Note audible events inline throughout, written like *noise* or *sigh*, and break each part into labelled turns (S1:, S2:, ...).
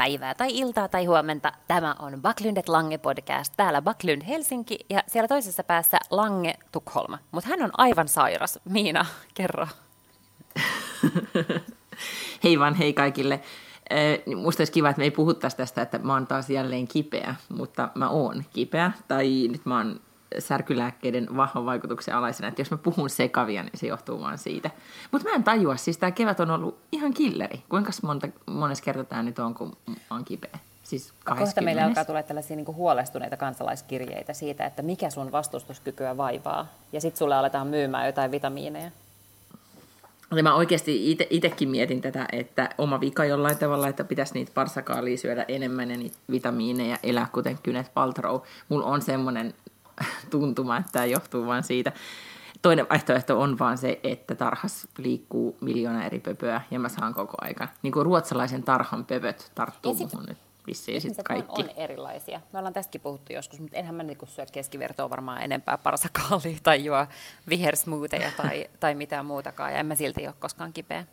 S1: päivää tai iltaa tai huomenta. Tämä on Baklundet Lange podcast. Täällä Baklund Helsinki ja siellä toisessa päässä Lange Tukholma. Mutta hän on aivan sairas. Miina, kerro. *laughs*
S2: hei vaan hei kaikille. Musta olisi kiva, että me ei puhuttaisi tästä, että mä oon taas jälleen kipeä, mutta mä oon kipeä. Tai nyt mä oon särkylääkkeiden vahvan vaikutuksen alaisena, että jos mä puhun sekavia, niin se johtuu vaan siitä. Mutta mä en tajua, siis tämä kevät on ollut ihan killeri. Kuinka monta, monessa kertaa tämä nyt on, kun mä oon kipeä? Siis
S1: Kohta meillä alkaa tulla tällaisia niin huolestuneita kansalaiskirjeitä siitä, että mikä sun vastustuskykyä vaivaa. Ja sitten sulle aletaan myymään jotain vitamiineja.
S2: Ja mä oikeasti itsekin mietin tätä, että oma vika jollain tavalla, että pitäisi niitä parsakaalia syödä enemmän ja niitä vitamiineja elää kuten Kynet Paltrow. Mulla on semmoinen tuntuma, että tämä johtuu vain siitä. Toinen vaihtoehto on vaan se, että tarhas liikkuu miljoona eri pöpöä ja mä saan koko aika. Niin kuin ruotsalaisen tarhan pöpöt tarttuu sit, muhun nyt vissiin sit kaikki.
S1: on erilaisia. Me ollaan tästäkin puhuttu joskus, mutta enhän mä niinku syö keskivertoa varmaan enempää parsakaalia tai juo vihersmoothia tai, tai mitään muutakaan. Ja en mä silti ole koskaan kipeä.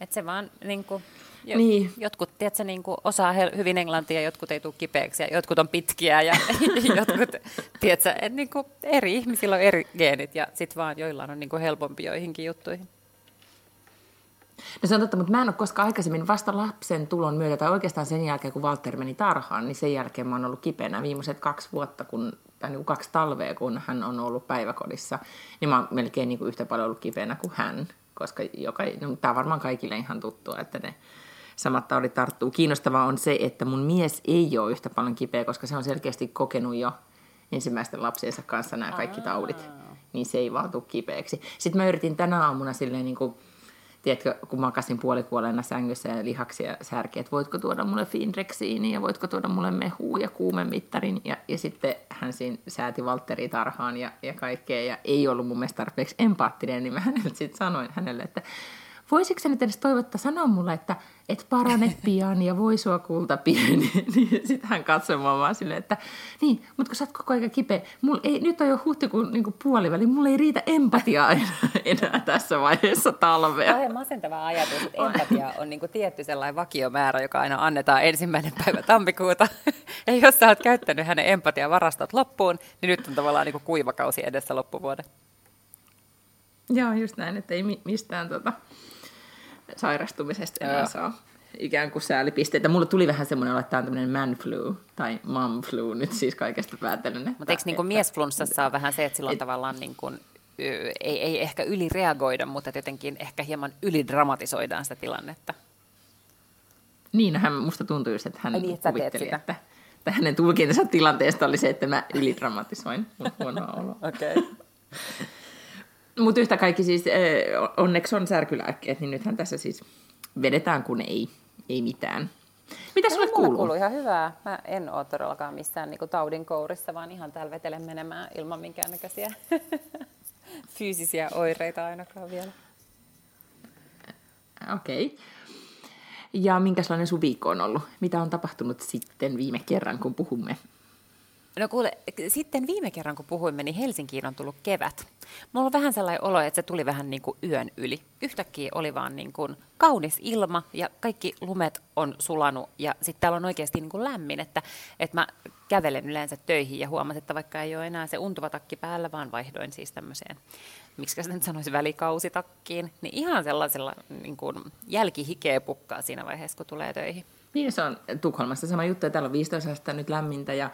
S1: Et se vaan niin kuin, jo, niin. jotkut tiedätkö, niin kuin osaa hyvin englantia, jotkut ei tule kipeäksi ja jotkut on pitkiä ja *laughs* jotkut, tiedätkö, et niin kuin eri ihmisillä on eri geenit ja sitten vaan joillain on niin kuin helpompi joihinkin juttuihin.
S2: No se on totta, mutta mä en ole koskaan aikaisemmin vasta lapsen tulon myötä, tai oikeastaan sen jälkeen, kun Walter meni tarhaan, niin sen jälkeen mä oon ollut kipeänä viimeiset kaksi vuotta, kun, tai niin kuin kaksi talvea, kun hän on ollut päiväkodissa, niin mä oon melkein niin kuin yhtä paljon ollut kipeänä kuin hän koska joka, no, tämä on varmaan kaikille ihan tuttua, että ne samat taudit tarttuu. Kiinnostavaa on se, että mun mies ei ole yhtä paljon kipeä, koska se on selkeästi kokenut jo ensimmäisten lapsiensa kanssa nämä kaikki taudit, niin se ei vaan tule kipeäksi. Sitten mä yritin tänä aamuna silleen niin kuin, tiedätkö, kun makasin puolikuolleena sängyssä ja lihaksia särki, että voitko tuoda mulle Findrexiini ja voitko tuoda mulle mehua ja kuumemittarin. Ja, ja sitten hän siinä sääti Valtteri tarhaan ja, ja kaikkea ja ei ollut mun mielestä tarpeeksi empaattinen, niin mä *laughs* hänelle sitten sanoin hänelle, että voisitko sä nyt edes toivottaa sanoa mulle, että et parane *laughs* pian ja voi sua kulta pieni. *laughs* niin sitten hän katsoi mua vaan silleen, että niin, mutta kun sä oot koko ajan kipeä, mulla ei, nyt on jo huhtikuun niin puoliväli, mulla ei riitä empatiaa *laughs* enää, enää tässä vaiheessa talvea.
S1: On masentava ajatus, että empatia on niin kuin tietty sellainen vakiomäärä, joka aina annetaan ensimmäinen päivä tammikuuta. ja jos sä oot käyttänyt hänen empatiavarastot loppuun, niin nyt on tavallaan niin kuin kuivakausi edessä loppuvuoden.
S2: Joo, just näin, että ei mistään tota, sairastumisesta enää saa ikään kuin säälipisteitä. Mulle tuli vähän semmoinen, että tämä on tämmöinen man flu tai mom flu nyt siis kaikesta päätellen.
S1: Mutta eikö niin miesflunssassa on vähän se, että silloin et, tavallaan niin kuin, ei, ei ehkä ylireagoida, mutta jotenkin ehkä hieman ylidramatisoidaan sitä tilannetta.
S2: Niin, hän, musta tuntuu just, että hän niin, että kuvitteli, että, että hänen tulkintansa tilanteesta oli se, että mä ylidramatisoin mun huonoa oloa.
S1: Okei. Okay. *laughs*
S2: Mutta yhtä kaikki siis, onneksi on särkylääkkeet, niin nythän tässä siis vedetään kun ei, ei mitään. Mitä sulle kuuluu?
S1: kuuluu ihan hyvää. Mä en ole todellakaan missään niin taudin kourissa, vaan ihan täällä vetelen menemään ilman minkäännäköisiä *laughs* fyysisiä oireita ainakaan vielä.
S2: Okei. Okay. Ja minkälainen sun viikko on ollut? Mitä on tapahtunut sitten viime kerran, kun puhumme?
S1: No kuule, sitten viime kerran kun puhuimme, niin Helsinkiin on tullut kevät. Mulla on vähän sellainen olo, että se tuli vähän niin kuin yön yli. Yhtäkkiä oli vaan niin kuin kaunis ilma ja kaikki lumet on sulanut ja sitten täällä on oikeasti niin kuin lämmin, että, että mä kävelen yleensä töihin ja huomasin, että vaikka ei ole enää se untuva takki päällä, vaan vaihdoin siis tämmöiseen, miksi sitä nyt sanoisi, välikausitakkiin, niin ihan sellaisella niin kuin jälkihikeä pukkaa siinä vaiheessa, kun tulee töihin.
S2: Niin se on Tukholmassa sama juttu, että täällä on 15 astetta nyt lämmintä ja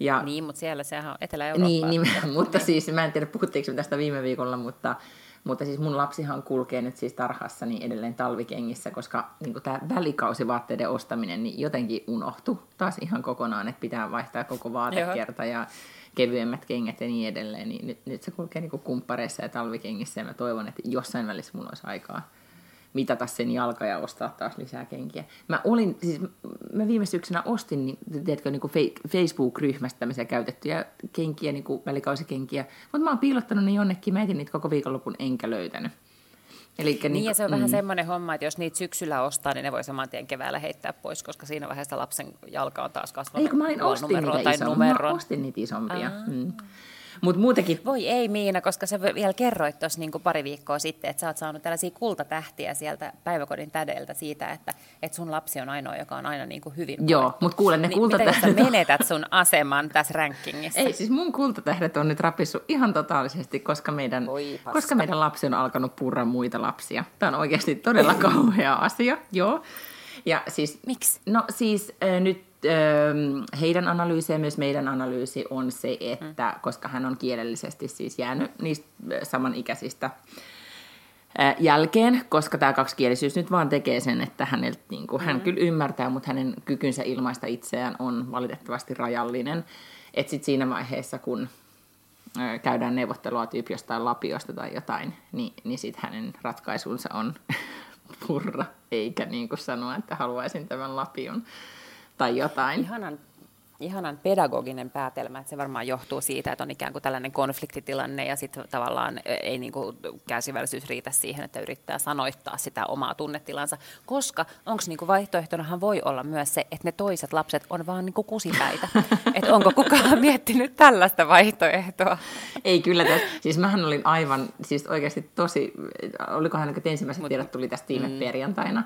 S1: ja, niin, mutta siellä sehän on Etelä-Eurooppa.
S2: Niin, niin *laughs* mutta siis mä en tiedä puhuttiinko tästä viime viikolla, mutta, mutta siis mun lapsihan kulkee nyt siis tarhassa niin edelleen talvikengissä, koska niin tämä välikausivaatteiden ostaminen niin jotenkin unohtui taas ihan kokonaan, että pitää vaihtaa koko vaatekerta Joo. ja kevyemmät kengät ja niin edelleen, niin nyt, nyt se kulkee niin kumppareissa ja talvikengissä ja mä toivon, että jossain välissä mulla olisi aikaa mitata sen jalka ja ostaa taas lisää kenkiä. Mä olin, siis mä viime syksynä ostin, niin, tiedätkö, niin kuin Facebook-ryhmästä tämmöisiä käytettyjä kenkiä, niin kuin välikausikenkiä, mutta mä oon piilottanut ne jonnekin, mä etin niitä koko viikonlopun enkä löytänyt.
S1: Elikkä niin, niin ja se on mm. vähän semmoinen homma, että jos niitä syksyllä ostaa, niin ne voi saman tien keväällä heittää pois, koska siinä vaiheessa lapsen jalka on taas kasvanut.
S2: Eikö mä olin ostin niitä tai isompia. Mä ostin niitä isompia. Mm. Mutta muutenkin...
S1: Voi ei Miina, koska sä vielä kerroit tuossa niin pari viikkoa sitten, että sä oot saanut tällaisia kultatähtiä sieltä päiväkodin tädeltä siitä, että, että sun lapsi on ainoa, joka on aina niin kuin hyvin
S2: Joo, mutta kuulen ne
S1: niin,
S2: kultatähdet...
S1: Miten sä menetät sun aseman tässä rankingissa?
S2: Ei, siis mun kultatähdet on nyt rapissut ihan totaalisesti, koska meidän, koska meidän lapsi on alkanut purra muita lapsia. Tämä on oikeasti todella *laughs* kauhea asia, joo. Ja siis,
S1: Miksi?
S2: No siis äh, nyt heidän analyysi ja myös meidän analyysi on se, että mm. koska hän on kielellisesti siis jäänyt niistä samanikäisistä jälkeen, koska tämä kaksikielisyys nyt vaan tekee sen, että häneltä, niin kuin, mm. hän kyllä ymmärtää, mutta hänen kykynsä ilmaista itseään on valitettavasti rajallinen. Että sitten siinä vaiheessa, kun käydään neuvottelua tyyppi jostain lapiosta tai jotain, niin, niin sitten hänen ratkaisunsa on *laughs* purra, eikä niin kuin sanoa, että haluaisin tämän lapion tai jotain.
S1: Ihanan, ihanan pedagoginen päätelmä, että se varmaan johtuu siitä, että on ikään kuin tällainen konfliktitilanne ja sitten tavallaan ei niin kuin kärsivällisyys riitä siihen, että yrittää sanoittaa sitä omaa tunnetilansa, koska onko niin kuin vaihtoehtonahan voi olla myös se, että ne toiset lapset on vaan niin kuin kusipäitä. *laughs* että onko kukaan miettinyt tällaista vaihtoehtoa?
S2: Ei kyllä tässä. Siis mähän olin aivan, siis oikeasti tosi, olikohan ensimmäiset Mut, tiedot tuli tästä viime mm. perjantaina.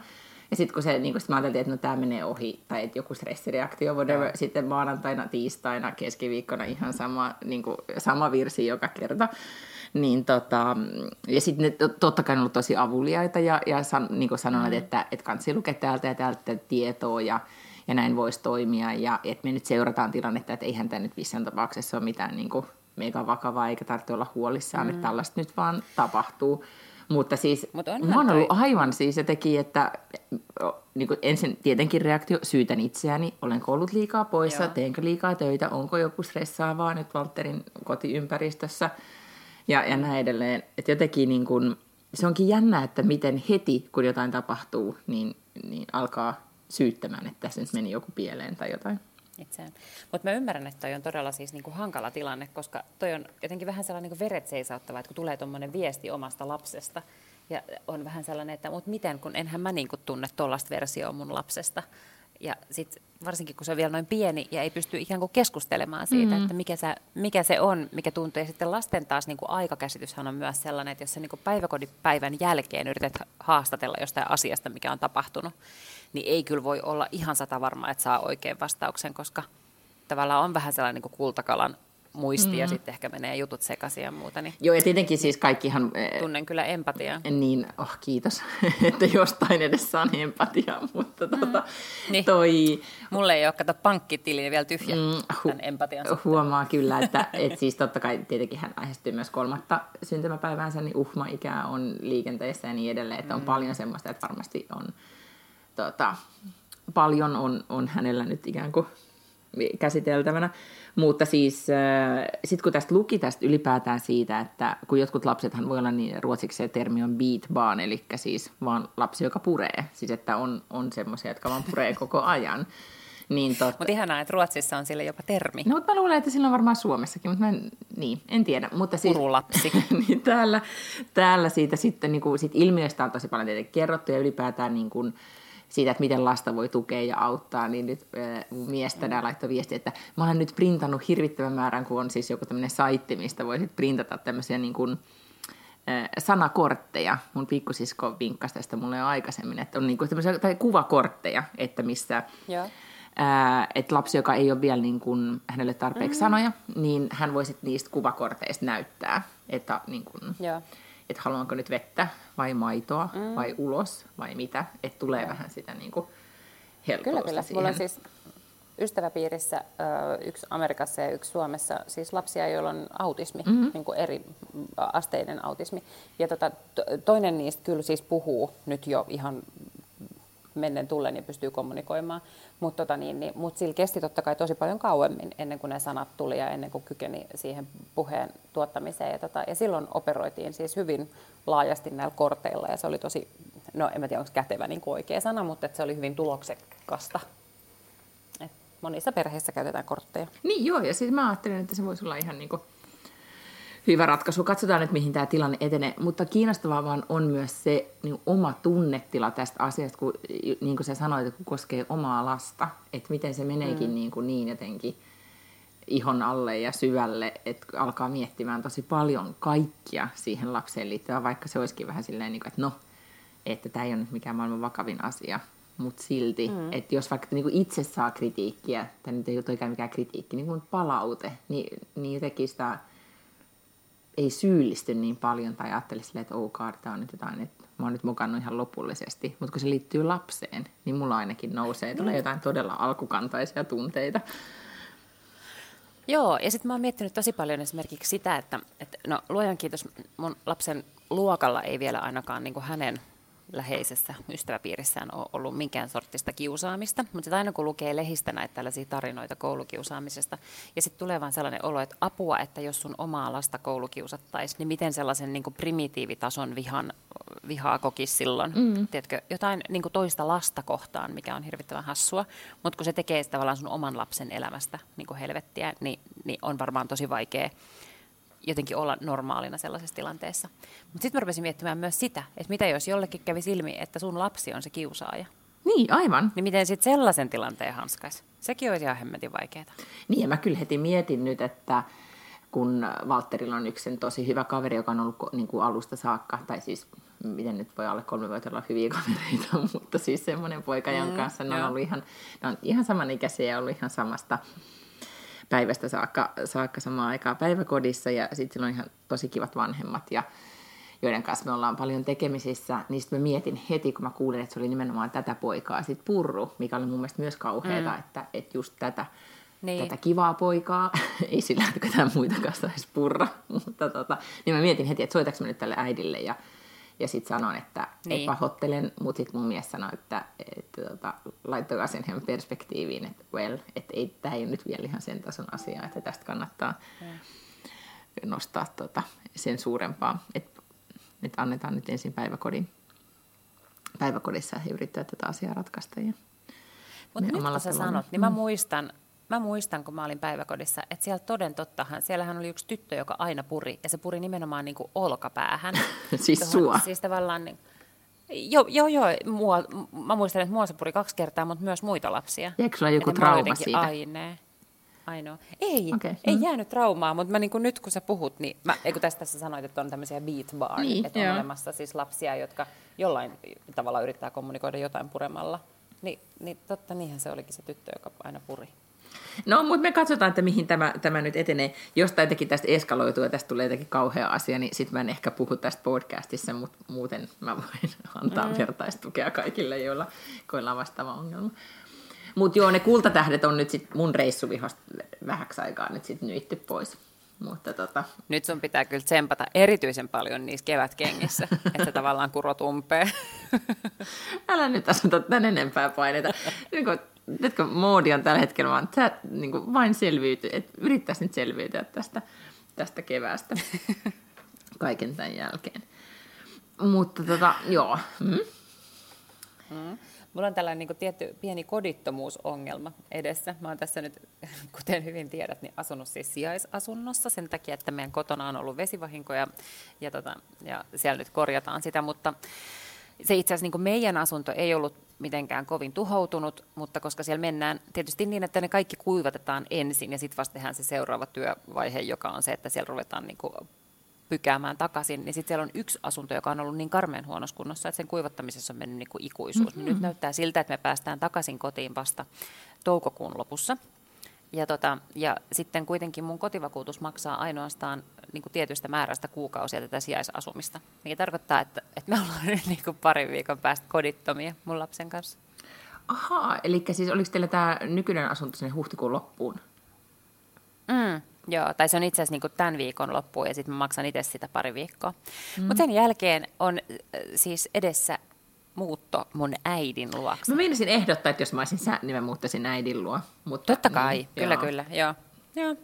S2: Ja sitten kun se, niin kun sit mä ajattelin, että no tämä menee ohi, tai että joku stressireaktio, whatever, ja. sitten maanantaina, tiistaina, keskiviikkona ihan sama, niin kuin, sama virsi joka kerta. Niin tota, ja sitten ne totta kai on ollut tosi avuliaita ja, ja san, niin kuin sanoin, mm. että, että kansi lukea täältä ja täältä tietoa ja, ja näin voisi toimia. Ja että me nyt seurataan tilannetta, että eihän tämä nyt missään tapauksessa ole mitään niin kuin mega vakavaa eikä tarvitse olla huolissaan, mm. että tällaista nyt vaan tapahtuu. Mutta siis Mut mä oon ollut aivan siis se teki, että niin kuin ensin tietenkin reaktio, syytän itseäni, olenko ollut liikaa poissa, Joo. teenkö liikaa töitä, onko joku stressaavaa nyt Walterin kotiympäristössä ja, ja näin edelleen. Että jotenkin niin kuin, se onkin jännä, että miten heti, kun jotain tapahtuu, niin, niin alkaa syyttämään, että tässä nyt meni joku pieleen tai jotain
S1: itseään. Mutta mä ymmärrän, että toi on todella siis niinku hankala tilanne, koska toi on jotenkin vähän sellainen niinku veret seisauttava, että kun tulee tuommoinen viesti omasta lapsesta, ja on vähän sellainen, että mutta miten, kun enhän mä niinku tunne tuollaista versioa mun lapsesta. Ja sitten varsinkin, kun se on vielä noin pieni ja ei pysty ikään kuin keskustelemaan siitä, mm-hmm. että mikä se, mikä se on, mikä tuntuu. Ja sitten lasten taas niin kuin aikakäsityshän on myös sellainen, että jos sä niin kuin päiväkodin jälkeen yrität haastatella jostain asiasta, mikä on tapahtunut, niin ei kyllä voi olla ihan sata varma, että saa oikein vastauksen, koska tavallaan on vähän sellainen niin kultakalan muisti mm. ja sitten ehkä menee jutut sekaisin ja muuta. Niin
S2: Joo, ja tietenkin siis kaikkihan...
S1: Tunnen kyllä empatiaa.
S2: Niin, oh kiitos, *laughs* että jostain edes saan empatiaa, *laughs* mutta mm. tota, niin. toi...
S1: Mulle ei ole, kato, pankkitili vielä tyhjä mm, hu- tämän empatian
S2: Huomaa kyllä, että *laughs* et siis totta kai tietenkin hän lähestyy myös kolmatta syntymäpäiväänsä, niin uhma-ikä on liikenteessä ja niin edelleen, että on mm. paljon semmoista, että varmasti on tota, paljon on, on hänellä nyt ikään kuin käsiteltävänä. Mutta siis sitten kun tästä luki tästä ylipäätään siitä, että kun jotkut lapsethan voi olla, niin ruotsiksi se termi on beat barn, eli siis vaan lapsi, joka puree. Siis että on, on semmoisia, jotka vaan puree koko ajan. Niin tot...
S1: Mutta ihanaa, että Ruotsissa on sille jopa termi.
S2: No, mutta mä luulen, että sillä on varmaan Suomessakin, mutta mä en, niin, en tiedä. Mutta siis,
S1: Urulapsi. *laughs*
S2: niin täällä, täällä siitä sitten niin kuin, siitä ilmiöstä on tosi paljon tietenkin kerrottu ja ylipäätään niin kuin, siitä, että miten lasta voi tukea ja auttaa, niin nyt äh, mun mies tänään laittoi viesti, että mä olen nyt printannut hirvittävän määrän, kun on siis joku tämmöinen saitti, mistä voisit printata tämmöisiä niin kuin, äh, sanakortteja. Mun pikkusisko vinkkasi tästä mulle jo aikaisemmin, että on niin kuin tämmöisiä, tai kuvakortteja, että missä... Joo. Ää, että lapsi, joka ei ole vielä niin kuin, hänelle tarpeeksi mm-hmm. sanoja, niin hän voisi niistä kuvakorteista näyttää, että niin kuin, Joo että haluanko nyt vettä vai maitoa mm. vai ulos vai mitä, että tulee ja. vähän sitä niin kuin
S1: Kyllä, kyllä. Siihen. Mulla on siis ystäväpiirissä yksi Amerikassa ja yksi Suomessa, siis lapsia, joilla on autismi, mm-hmm. niin kuin eri asteinen autismi. Ja tota, toinen niistä kyllä siis puhuu nyt jo ihan mennen tullen ja pystyy kommunikoimaan. Mutta tota niin, niin, mut sillä kesti totta kai tosi paljon kauemmin ennen kuin ne sanat tuli ja ennen kuin kykeni siihen puheen tuottamiseen. Ja, tota, ja silloin operoitiin siis hyvin laajasti näillä korteilla ja se oli tosi, no en tiedä onko kätevä niin oikea sana, mutta se oli hyvin tuloksekasta. Monissa perheissä käytetään kortteja.
S2: Niin joo, ja siis mä ajattelin, että se voisi olla ihan niin kuin hyvä ratkaisu. Katsotaan nyt, mihin tämä tilanne etenee. Mutta kiinnostavaa vaan on myös se niin oma tunnetila tästä asiasta, kun niin kuin sä sanoit, että kun koskee omaa lasta, että miten se meneekin mm. niin, kuin niin jotenkin ihon alle ja syvälle, että alkaa miettimään tosi paljon kaikkia siihen lapseen liittyvää, vaikka se olisikin vähän silleen, niin kuin, että no, että tämä ei ole nyt mikään maailman vakavin asia, mutta silti, mm. että jos vaikka niin kuin itse saa kritiikkiä, tai nyt ei ole mikään kritiikki, niin kuin palaute, niin, niin jotenkin sitä ei syyllisty niin paljon tai ajattele silleen, että oh God, tämä on nyt jotain, että mä oon nyt mukannut ihan lopullisesti. Mutta kun se liittyy lapseen, niin mulla ainakin nousee, tulee jotain todella alkukantaisia tunteita.
S1: Joo, ja sitten mä oon miettinyt tosi paljon esimerkiksi sitä, että, että no luojan kiitos, mun lapsen luokalla ei vielä ainakaan niin kuin hänen läheisessä ystäväpiirissään ole ollut minkään sortista kiusaamista, mutta sitten aina kun lukee lehistä näitä tällaisia tarinoita koulukiusaamisesta, ja sitten tulee vaan sellainen olo, että apua, että jos sun omaa lasta koulukiusattaisiin, niin miten sellaisen niin kuin primitiivitason vihan, vihaa kokisi silloin, mm. tiedätkö, jotain niin kuin toista lasta kohtaan, mikä on hirvittävän hassua, mutta kun se tekee tavallaan sun oman lapsen elämästä niin kuin helvettiä, niin, niin on varmaan tosi vaikea jotenkin olla normaalina sellaisessa tilanteessa. Mutta sitten mä rupesin miettimään myös sitä, että mitä jos jollekin kävi ilmi, että sun lapsi on se kiusaaja.
S2: Niin, aivan.
S1: Niin miten sitten sellaisen tilanteen hanskaisi? Sekin olisi ihan hemmetin vaikeaa.
S2: Niin, ja mä kyllä heti mietin nyt, että kun Valtterilla on yksi tosi hyvä kaveri, joka on ollut niin kuin alusta saakka, tai siis miten nyt voi alle kolme vuotta olla hyviä kavereita, *laughs* mutta siis semmoinen poika, jonka mm, kanssa ne on ollut ihan, ne on ihan samanikäisiä ja ollut ihan samasta päivästä saakka, saakka samaan aikaan päiväkodissa ja sitten sillä on ihan tosi kivat vanhemmat ja joiden kanssa me ollaan paljon tekemisissä, niin sitten mä mietin heti, kun mä kuulin, että se oli nimenomaan tätä poikaa, sitten purru, mikä oli mun mielestä myös kauheata, mm. että, että just tätä, niin. tätä kivaa poikaa, *laughs* ei sillä, että ketään muita kanssa edes purra, *laughs* mutta tota, niin mä mietin heti, että soitaks mä nyt tälle äidille ja ja sitten sanoin, että niin. pahoittelen, mutta sitten mun mies sanoi, että, että tota, laittakaa sen ihan perspektiiviin, että well, että ei, tämä ei ole nyt vielä ihan sen tason asia, että tästä kannattaa mm. nostaa tota, sen suurempaa, että, että annetaan nyt ensin päiväkodin, päiväkodissa ja yrittää tätä asiaa ratkaista.
S1: Mutta nyt kun sä sanot, niin mä mm. muistan, mä muistan, kun mä olin päiväkodissa, että siellä toden tottahan, siellähän oli yksi tyttö, joka aina puri, ja se puri nimenomaan niin kuin olkapäähän. *laughs*
S2: siis Tuohon, sua?
S1: Siis tavallaan, niin, joo, joo, joo mua, mä muistan, että mua se puri kaksi kertaa, mutta myös muita lapsia.
S2: Eikö sulla joku trauma siitä?
S1: Aine. Ainoa. Ei, okay. ei mm. jäänyt traumaa, mutta mä niin kuin nyt kun sä puhut, niin mä, kun tästä sä sanoit, että on tämmöisiä beat bar, niin, että on joo. olemassa siis lapsia, jotka jollain tavalla yrittää kommunikoida jotain puremalla. Ni, niin totta, niinhän se olikin se tyttö, joka aina puri.
S2: No, mutta me katsotaan, että mihin tämä, tämä nyt etenee. Jos jotenkin tästä eskaloituu ja tästä tulee jotenkin kauhea asia, niin sitten mä en ehkä puhu tästä podcastissa, mutta muuten mä voin *laughs* antaa mm. vertaistukea kaikille, joilla koilla on vastaava ongelma. Mutta joo, ne kultatähdet on nyt sit mun reissuvihosta vähäksi aikaa nyt sitten nyitty pois. Mutta tota...
S1: Nyt sun pitää kyllä tsempata erityisen paljon niissä kevätkengissä, *laughs* että tavallaan kurot umpee.
S2: Älä nyt asuta tän enempää paineita. Niin tiedätkö, moodi on tällä hetkellä vaan, että sä niin kuin vain selviyty, että yrittäisi nyt selviytyä tästä, tästä keväästä *laughs* kaiken tämän jälkeen. Mutta tota, joo. Mm.
S1: Mm. Mulla on tällainen niin tietty pieni kodittomuusongelma edessä. Mä oon tässä nyt, *laughs* kuten hyvin tiedät, niin asunut siis sijaisasunnossa sen takia, että meidän kotona on ollut vesivahinkoja ja, tota, ja siellä nyt korjataan sitä, mutta se itse asiassa niin meidän asunto ei ollut mitenkään kovin tuhoutunut, mutta koska siellä mennään tietysti niin, että ne kaikki kuivatetaan ensin ja sitten vasta tehdään se seuraava työvaihe, joka on se, että siellä ruvetaan niin kuin pykäämään takaisin, niin sitten siellä on yksi asunto, joka on ollut niin karmeen huonossa kunnossa, että sen kuivattamisessa on mennyt niin kuin ikuisuus. Mm-hmm. Nyt näyttää siltä, että me päästään takaisin kotiin vasta toukokuun lopussa. Ja, tota, ja sitten kuitenkin mun kotivakuutus maksaa ainoastaan niin kuin tietystä määrästä kuukausia tätä sijaisasumista. Mikä tarkoittaa, että, että me ollaan *laughs* nyt niin kuin parin viikon päästä kodittomia mun lapsen kanssa.
S2: Ahaa, eli siis oliko teillä tämä nykyinen asunto sinne huhtikuun loppuun?
S1: Mm, joo, tai se on itse asiassa niin tämän viikon loppuun ja sitten mä maksan itse sitä pari viikkoa. Mm. Mutta sen jälkeen on äh, siis edessä muutto mun äidin luokse.
S2: Mä meinasin ehdottaa, että jos mä olisin sä, niin mä muuttaisin äidin luo.
S1: Mutta, Totta kai, niin, kyllä, joo. kyllä, joo. joo.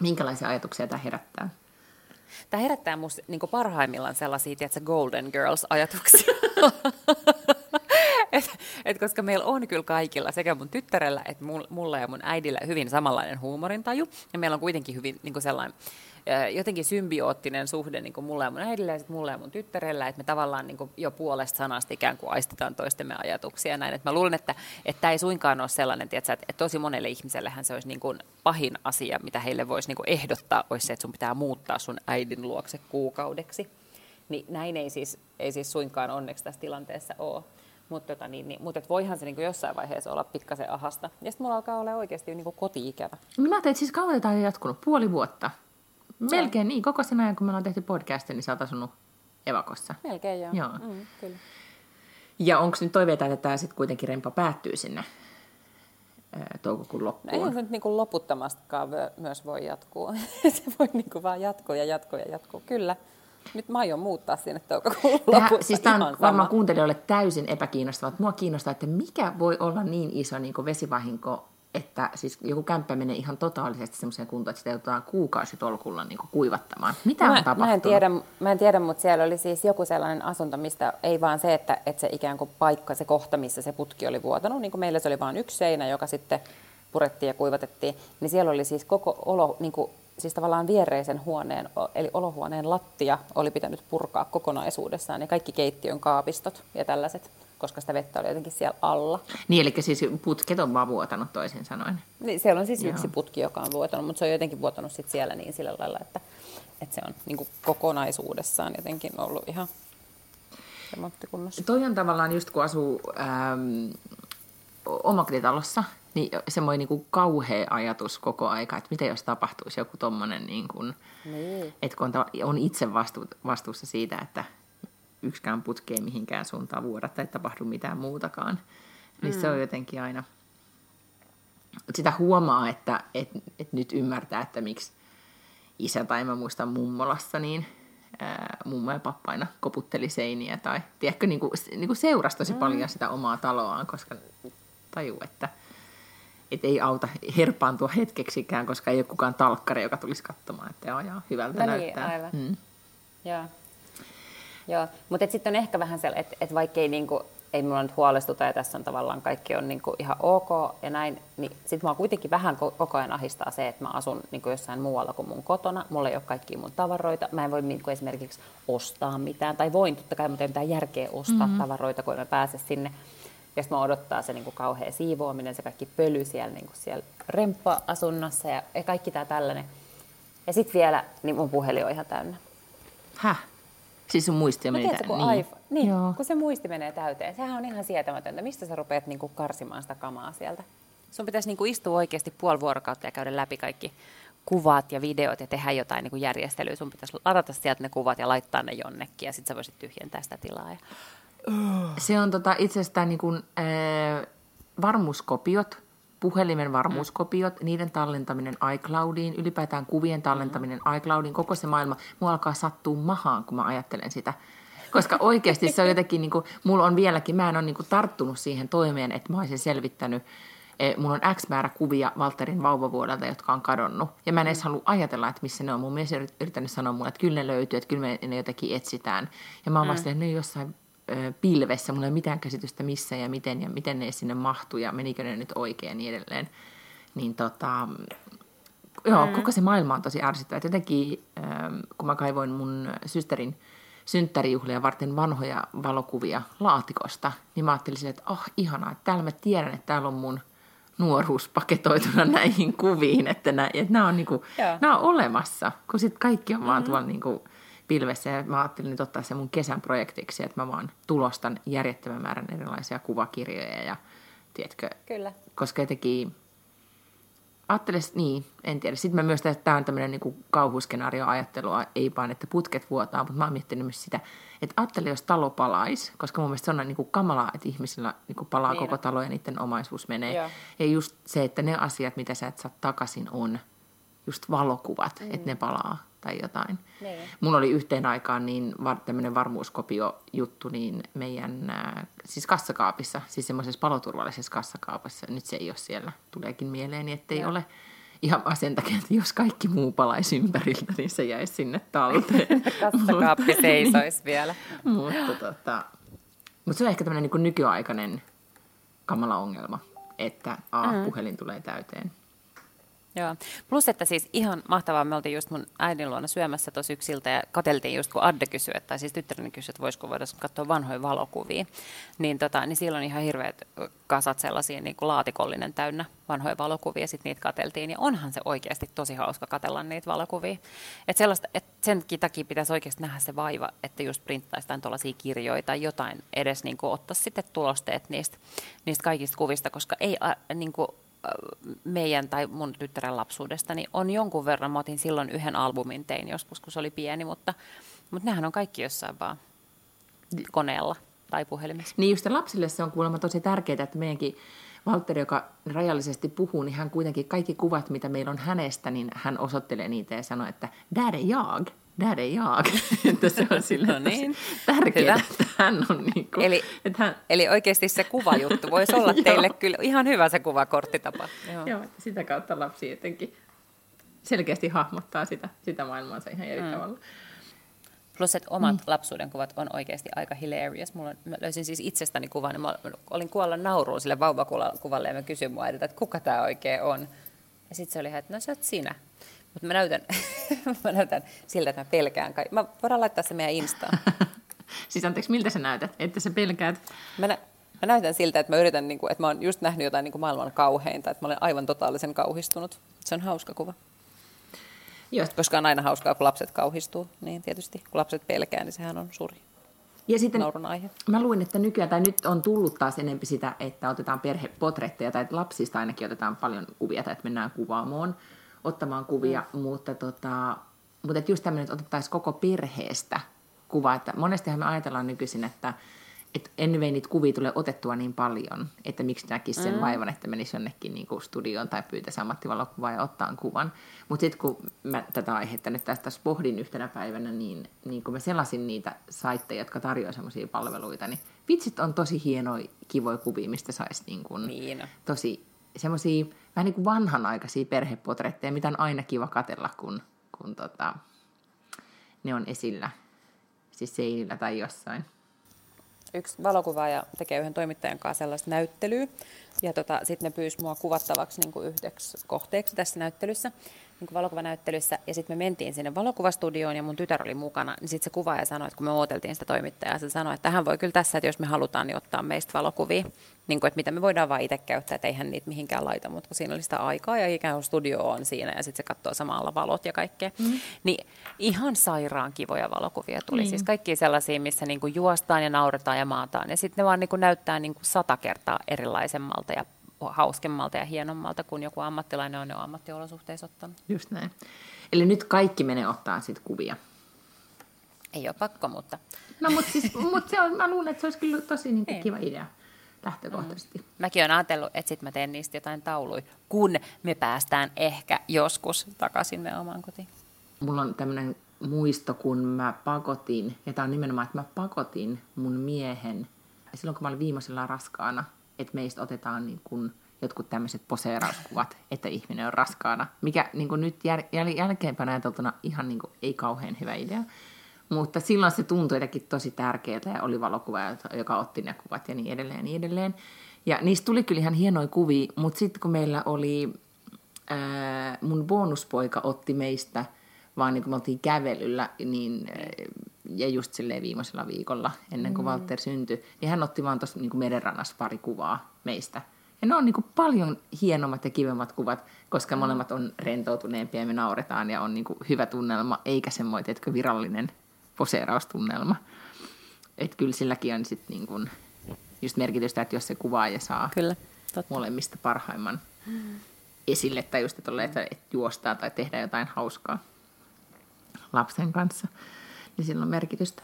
S2: Minkälaisia ajatuksia tämä herättää?
S1: Tämä herättää musta niin parhaimmillaan sellaisia, tiedätkö, Golden Girls-ajatuksia. *laughs* et, et koska meillä on kyllä kaikilla, sekä mun tyttärellä että mulla ja mun äidillä hyvin samanlainen huumorintaju, ja meillä on kuitenkin hyvin niin sellainen jotenkin symbioottinen suhde niin kuin mulle ja mun äidille ja mulle ja mun tyttärellä, että me tavallaan niin kuin jo puolesta sanasta ikään kuin aistetaan toistemme ajatuksia ja näin. Et mä luulen, että tämä ei suinkaan ole sellainen, tiedätkö, että, että tosi monelle ihmisellehän se olisi niin kuin pahin asia, mitä heille voisi niin kuin ehdottaa, olisi se, että sun pitää muuttaa sun äidin luokse kuukaudeksi. Niin näin ei siis, ei siis suinkaan onneksi tässä tilanteessa ole. Mutta tota, niin, niin, mut voihan se niin jossain vaiheessa olla pikkasen ahasta. Ja sitten mulla alkaa olla oikeasti niin koti-ikävä.
S2: Mä ajattelin, että siis kauan tämä on jatkunut, puoli vuotta. Melkein niin, koko sen ajan kun me ollaan tehty podcastia, niin sä oot asunut evakossa.
S1: Melkein joo. joo. Mm, kyllä.
S2: Ja onko nyt toiveita, että tämä sitten kuitenkin rempa päättyy sinne ää, toukokuun loppuun?
S1: No, eihän se nyt niin loputtomastikaan myös voi jatkuu. *laughs* se voi niin vaan jatkuu ja jatkuu ja jatkuu. Kyllä. Nyt mä aion muuttaa sinne toukokuun lopussa.
S2: Siis tämä on varmaan kuuntelijoille täysin epäkiinnostavaa. Mua kiinnostaa, että mikä voi olla niin iso niin vesivahinko, että siis joku kämppä menee ihan totaalisesti semmoiseen kuntoon, että sitä joudutaan kuukausitolkulla niin kuivattamaan. Mitä
S1: mä,
S2: on tapahtunut?
S1: Mä en, tiedä, mä en tiedä, mutta siellä oli siis joku sellainen asunto, mistä ei vaan se, että, että se ikään kuin paikka, se kohta, missä se putki oli vuotanut, niin kuin meillä se oli vain yksi seinä, joka sitten purettiin ja kuivatettiin, niin siellä oli siis koko olo, niin kuin siis tavallaan viereisen huoneen, eli olohuoneen lattia oli pitänyt purkaa kokonaisuudessaan ja kaikki keittiön kaapistot ja tällaiset, koska sitä vettä oli jotenkin siellä alla.
S2: Niin, eli siis putket on vaan vuotanut toisin sanoen.
S1: Niin, siellä on siis Joo. yksi putki, joka on vuotanut, mutta se on jotenkin vuotanut sit siellä niin sillä lailla, että, että se on niin kuin kokonaisuudessaan jotenkin ollut ihan remonttikunnossa.
S2: Toi on tavallaan just kun asuu ähm, omakotitalossa, niin semmoinen niin kuin kauhea ajatus koko aika, että mitä jos tapahtuisi joku tommonen, niin kuin, niin. että kun on, on itse vastu, vastuussa siitä, että yksikään putki ei mihinkään suuntaan vuoda tai tapahdu mitään muutakaan, niin mm. se on jotenkin aina, sitä huomaa, että et, et nyt ymmärtää, että miksi isä tai mä muistan mummolassa, niin ää, mummo ja pappa aina koputteli seiniä tai tiedätkö, niin kuin, niin kuin seurasi tosi mm. paljon sitä omaa taloaan, koska tajuu, että et ei auta herpaantua hetkeksikään, koska ei ole kukaan talkkari, joka tulisi katsomaan, että joo hyvältä no niin, näyttää.
S1: Aivan. Mm. Joo. Joo. Mutta sitten on ehkä vähän sellainen, että et vaikka ei, niinku, ei mulla nyt huolestuta ja tässä on tavallaan kaikki on niinku ihan ok ja näin, niin sitten mua kuitenkin vähän koko ajan ahistaa se, että mä asun niinku jossain muualla kuin mun kotona. Mulla ei ole kaikkia mun tavaroita. Mä en voi niinku esimerkiksi ostaa mitään, tai voin totta kai, mutta ei mitään järkeä ostaa mm-hmm. tavaroita, kun mä pääse sinne ja sitten odottaa se niin kuin kauhea siivoaminen, se kaikki pöly siellä, niin kuin siellä remppa-asunnossa ja, ja kaikki tämä tällainen. Ja sitten vielä, niin mun puhelin on ihan täynnä.
S2: Häh? Siis sun muisti meni
S1: täyteen. Kun, niin. iPhone, niin, Joo. kun se muisti menee täyteen, sehän on ihan sietämätöntä. Mistä sä rupeat niin kuin karsimaan sitä kamaa sieltä? Sun pitäisi niin kuin istua oikeasti puoli vuorokautta ja käydä läpi kaikki kuvat ja videot ja tehdä jotain niin kuin järjestelyä. Sun pitäisi ladata sieltä ne kuvat ja laittaa ne jonnekin ja sitten sä voisit tyhjentää sitä tilaa. Ja
S2: se on tota, itsestään niin kuin, äh, varmuuskopiot, puhelimen varmuuskopiot, mm. niiden tallentaminen iCloudiin, ylipäätään kuvien tallentaminen mm. iCloudiin, koko se maailma. Mua alkaa sattua mahaan, kun mä ajattelen sitä. Koska oikeasti se on jotenkin, niin kuin, mulla on vieläkin, mä en ole niin kuin, tarttunut siihen toimeen, että mä olisin selvittänyt, e, mulla on X määrä kuvia Walterin vauvavuodelta, jotka on kadonnut. Ja mä en edes halua ajatella, että missä ne on. Mun mies on yrittänyt sanoa mulle, että kyllä ne löytyy, että kyllä me ne jotenkin etsitään. Ja mä oon mm. vasta, että ne jossain pilvessä, mulla ei ole mitään käsitystä missä ja miten ja miten ne sinne mahtuu ja menikö ne nyt oikein ja niin edelleen. Niin tota, joo, mm. koko se maailma on tosi ärsyttävä. Jotenkin, kun mä kaivoin mun systerin synttärijuhlia varten vanhoja valokuvia laatikosta, niin mä ajattelin että oh ihanaa, että täällä mä tiedän, että täällä on mun nuoruus paketoituna *laughs* näihin kuviin, että nämä, että nämä, on, niinku, nämä on olemassa, kun sitten kaikki on mm-hmm. vaan tuolla niinku, pilvessä ja mä ajattelin nyt ottaa se mun kesän projektiksi, että mä vaan tulostan järjettömän määrän erilaisia kuvakirjoja ja tiedätkö,
S1: Kyllä.
S2: koska jotenkin ajattelin, niin, en tiedä. Sitten mä myös, että tämä on tämmöinen niin kauhuskenaario-ajattelua, ei vaan, että putket vuotaa, mutta mä oon miettinyt myös sitä, että ajattelin, jos talo palaisi, koska mun mielestä se on niin kuin kamalaa, että ihmisillä niin kuin palaa niin. koko talo ja niiden omaisuus menee. Joo. Ja just se, että ne asiat, mitä sä et saa takaisin, on just valokuvat, mm. että ne palaa tai jotain. Niin. Mulla oli yhteen aikaan niin var, tämmöinen varmuuskopio-juttu niin meidän äh, siis kassakaapissa, siis semmoisessa paloturvallisessa kassakaapassa. Nyt se ei ole siellä, tuleekin mieleeni, ettei Joo. ole ihan vaan sen takia, että jos kaikki muu palaisi ympäriltä, niin se jäisi sinne talteen. *laughs*
S1: Kassakaappi seisoisi vielä.
S2: mutta, tota, mutta se on ehkä tämmöinen niin nykyaikainen kamala ongelma, että A, mm. puhelin tulee täyteen.
S1: Joo. Plus, että siis ihan mahtavaa, me oltiin just mun äidin luona syömässä tuossa yksiltä ja kateltiin just kun Adde kysyi, tai siis tyttäreni kysyi, että voisiko voida katsoa vanhoja valokuvia, niin, tota, niin silloin ihan hirveät kasat sellaisia niin kuin laatikollinen täynnä vanhoja valokuvia, sitten niitä kateltiin, ja onhan se oikeasti tosi hauska katella niitä valokuvia. Et sellaista, et sen takia pitäisi oikeasti nähdä se vaiva, että just printtaisi tuollaisia kirjoja tai jotain edes niin ottaa sitten tulosteet niistä, niistä kaikista kuvista, koska ei niin kuin, meidän tai mun tyttären lapsuudesta, niin on jonkun verran, mä otin silloin yhden albumin tein joskus, kun se oli pieni, mutta, mutta nehän on kaikki jossain vaan koneella tai puhelimessa.
S2: Niin just lapsille se on kuulemma tosi tärkeää, että meidänkin Valtteri, joka rajallisesti puhuu, niin hän kuitenkin kaikki kuvat, mitä meillä on hänestä, niin hän osoittelee niitä ja sanoo, että där är jag, där är jag. *laughs* että se on sille no niin. tärkeää, hyvä. että hän on niin kuin,
S1: eli,
S2: että hän...
S1: eli oikeasti se kuvajuttu voisi olla *laughs* teille kyllä ihan hyvä se kuvakorttitapa.
S2: Joo. Joo, sitä kautta lapsi jotenkin selkeästi hahmottaa sitä, sitä maailmaansa ihan eri mm. tavalla.
S1: Plus, että omat mm. lapsuuden kuvat on oikeasti aika hilarious. Mulla on, mä löysin siis itsestäni kuvan, niin mä olin kuolla nauruun sille vauvakuvalle ja mä kysyin mua että kuka tämä oikein on. Ja sitten se oli, että no sä oot sinä. Mutta mä näytän, *laughs* mä näytän siltä, että mä pelkään. Kai. Mä voidaan laittaa se meidän Instaan. *laughs*
S2: siis anteeksi, miltä sä näytät, että sä pelkäät?
S1: Mä, nä- mä näytän siltä, että mä yritän, niin kuin, että mä oon just nähnyt jotain niin kuin maailman kauheinta, että mä olen aivan totaalisen kauhistunut. Se on hauska kuva. Joo. Koska on aina hauskaa, kun lapset kauhistuu, niin tietysti kun lapset pelkää, niin sehän on suuri ja sitten aihe.
S2: mä luin, että nykyään, tai nyt on tullut taas enempi sitä, että otetaan perhepotretteja, tai lapsista ainakin otetaan paljon kuvia, tai että mennään kuvaamoon ottamaan kuvia, mm. mutta, tota, mutta että just tämmöinen, että otettaisiin koko perheestä kuva, että monestihan me ajatellaan nykyisin, että että ennen ei niitä kuvia tule otettua niin paljon, että miksi näkisi sen mm. vaivan, että menisi jonnekin niin kuin studioon tai pyytäisi ammattivalokuvaa ja ottaa kuvan. Mutta sitten kun mä tätä aihetta nyt tästä pohdin yhtenä päivänä, niin, niin kun mä selasin niitä saitteja, jotka tarjoavat semmoisia palveluita, niin vitsit on tosi hienoja, kivoja kuvia, mistä saisi niin kuin niin. tosi semmoisia vähän niin kuin vanhanaikaisia perhepotretteja, mitä on aina kiva katella, kun, kun tota, ne on esillä siis seinillä tai jossain
S1: yksi valokuvaaja tekee yhden toimittajan kanssa sellaista näyttelyä. Ja tota, sitten ne pyysi mua kuvattavaksi niin kuin yhdeksi kohteeksi tässä näyttelyssä niin valokuvanäyttelyssä, ja sitten me mentiin sinne valokuvastudioon, ja mun tytär oli mukana, niin sitten se kuvaaja sanoi, että kun me odoteltiin sitä toimittajaa, se sanoi, että hän voi kyllä tässä, että jos me halutaan, niin ottaa meistä valokuvia, niin kuin, että mitä me voidaan vaan itse käyttää, että eihän niitä mihinkään laita, mutta kun siinä oli sitä aikaa, ja ikään kuin studio on siinä, ja sitten se katsoo samalla valot ja kaikkea, mm. niin ihan sairaan kivoja valokuvia tuli, mm. siis kaikki sellaisia, missä niin kuin juostaan ja nauretaan ja maataan, ja sitten ne vaan niin kuin näyttää niin kuin sata kertaa erilaisemmalta ja hauskemmalta ja hienommalta kuin joku ammattilainen on jo ammattiolosuhteissa ottanut.
S2: Just näin. Eli nyt kaikki menee ottaa sitten kuvia.
S1: Ei ole pakko, mutta...
S2: No mutta siis, mut se on, mä luulen, että se olisi kyllä tosi niin kuin, kiva idea lähtökohtaisesti. Mm.
S1: Mäkin olen ajatellut, että sitten mä teen niistä jotain tauluja, kun me päästään ehkä joskus takaisin me omaan kotiin.
S2: Mulla on tämmöinen muisto, kun mä pakotin, ja tämä on nimenomaan, että mä pakotin mun miehen, silloin kun mä olin viimeisellä raskaana – että meistä otetaan niin kuin jotkut tämmöiset poseerauskuvat, että ihminen on raskaana, mikä niin kuin nyt jäl- jälkeenpäin ajateltuna ihan niin kuin ei kauhean hyvä idea. Mutta silloin se tuntui jotenkin tosi tärkeää ja oli valokuva, joka otti ne kuvat ja niin edelleen ja niin edelleen. Ja niistä tuli kyllä ihan hienoja kuvia, mutta sitten kun meillä oli, ää, mun bonuspoika otti meistä, vaan niin kun me oltiin kävelyllä, niin ja just silleen viimeisellä viikolla, ennen kuin mm. Walter syntyi, niin hän otti vaan tuossa niin merenrannassa pari kuvaa meistä. Ja ne on niin kuin paljon hienommat ja kivemmat kuvat, koska mm. molemmat on rentoutuneempia ja me nauretaan ja on niin kuin hyvä tunnelma, eikä semmoinen, etkö virallinen poseeraustunnelma. Että kyllä silläkin on sitten niin kuin just merkitystä, että jos se kuvaa ja saa kyllä, totta. molemmista parhaimman mm. esille, tai just, että, että, että juostaa tai tehdä jotain hauskaa lapsen kanssa niin sillä on merkitystä.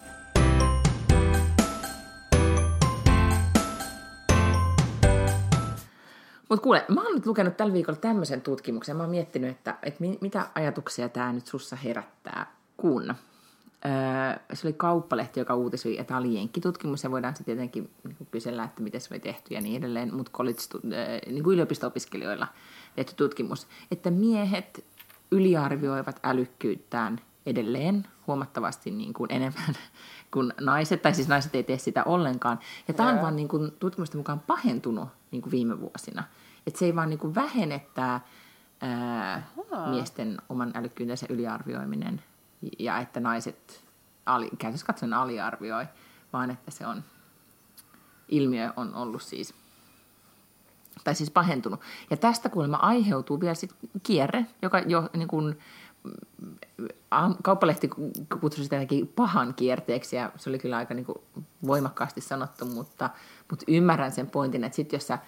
S2: Mutta kuule, mä oon nyt lukenut tällä viikolla tämmöisen tutkimuksen. Mä oon miettinyt, että, että mitä ajatuksia tämä nyt sussa herättää, kun öö, se oli kauppalehti, joka uutisoi, että oli jenkkitutkimus, ja voidaan sitten tietenkin niin kysellä, että miten se oli tehty ja niin edelleen, mutta öö, niin yliopisto-opiskelijoilla tehty tutkimus, että miehet yliarvioivat älykkyyttään edelleen huomattavasti niin kuin enemmän *laughs* kuin naiset, tai siis naiset ei tee sitä ollenkaan. Ja tämä on vaan niin kuin tutkimusten mukaan pahentunut niin kuin viime vuosina. Että se ei vaan niin kuin vähene tämä ää, miesten oman älykkyytensä yliarvioiminen ja että naiset ali, käytössä katsoen aliarvioi, vaan että se on, ilmiö on ollut siis, tai siis pahentunut. Ja tästä kuulemma aiheutuu vielä sit kierre, joka jo niin kuin, kauppalehti kutsui sitä pahan kierteeksi ja se oli kyllä aika niin kuin voimakkaasti sanottu, mutta, mutta ymmärrän sen pointin, että sitten jos sä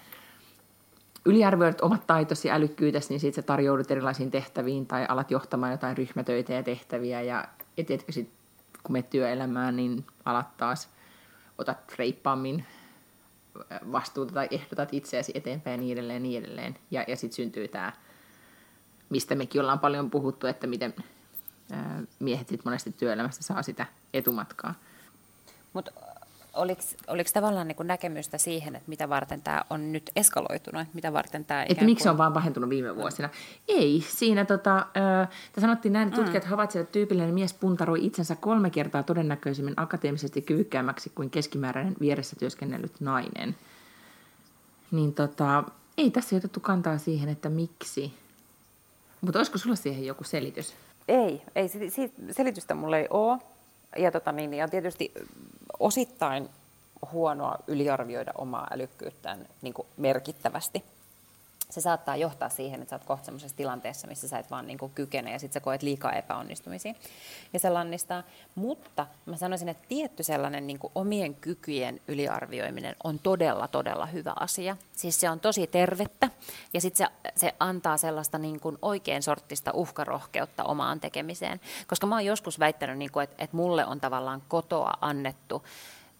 S2: yliarvioit omat taitosi älykkyytesi, niin sitten sä tarjoudut erilaisiin tehtäviin tai alat johtamaan jotain ryhmätöitä ja tehtäviä ja et, etkö sit, kun menet työelämään, niin alat taas otat reippaammin vastuuta tai ehdotat itseäsi eteenpäin ja niin edelleen, niin edelleen. Ja, ja sitten syntyy tämä, mistä mekin ollaan paljon puhuttu, että miten miehet sit monesti työelämässä saa sitä etumatkaa.
S1: Mutta oliko, oliko tavallaan niin näkemystä siihen, että mitä varten tämä on nyt eskaloitunut, mitä varten tämä
S2: Että miksi se on vaan pahentunut viime vuosina? Mm. Ei, siinä tota, äh, sanottiin näin, että tutkijat mm. havaitsivat, että tyypillinen mies puntaroi itsensä kolme kertaa todennäköisemmin akateemisesti kyvykkäämmäksi kuin keskimääräinen vieressä työskennellyt nainen. Niin tota, ei tässä otettu kantaa siihen, että miksi. Mutta olisiko sulla siihen joku selitys?
S1: Ei, ei selitystä mulla ei ole. Ja, tota, niin, ja tietysti osittain huonoa yliarvioida omaa älykkyyttään niin merkittävästi se saattaa johtaa siihen, että sä oot kohta sellaisessa tilanteessa, missä sä et vaan niin kykene ja sitten sä koet liikaa epäonnistumisia ja se lannistaa. Mutta mä sanoisin, että tietty sellainen niin omien kykyjen yliarvioiminen on todella, todella hyvä asia. Siis se on tosi tervettä ja sitten se, se antaa sellaista niin kuin oikein sorttista uhkarohkeutta omaan tekemiseen. Koska mä oon joskus väittänyt, niin kuin, että, että mulle on tavallaan kotoa annettu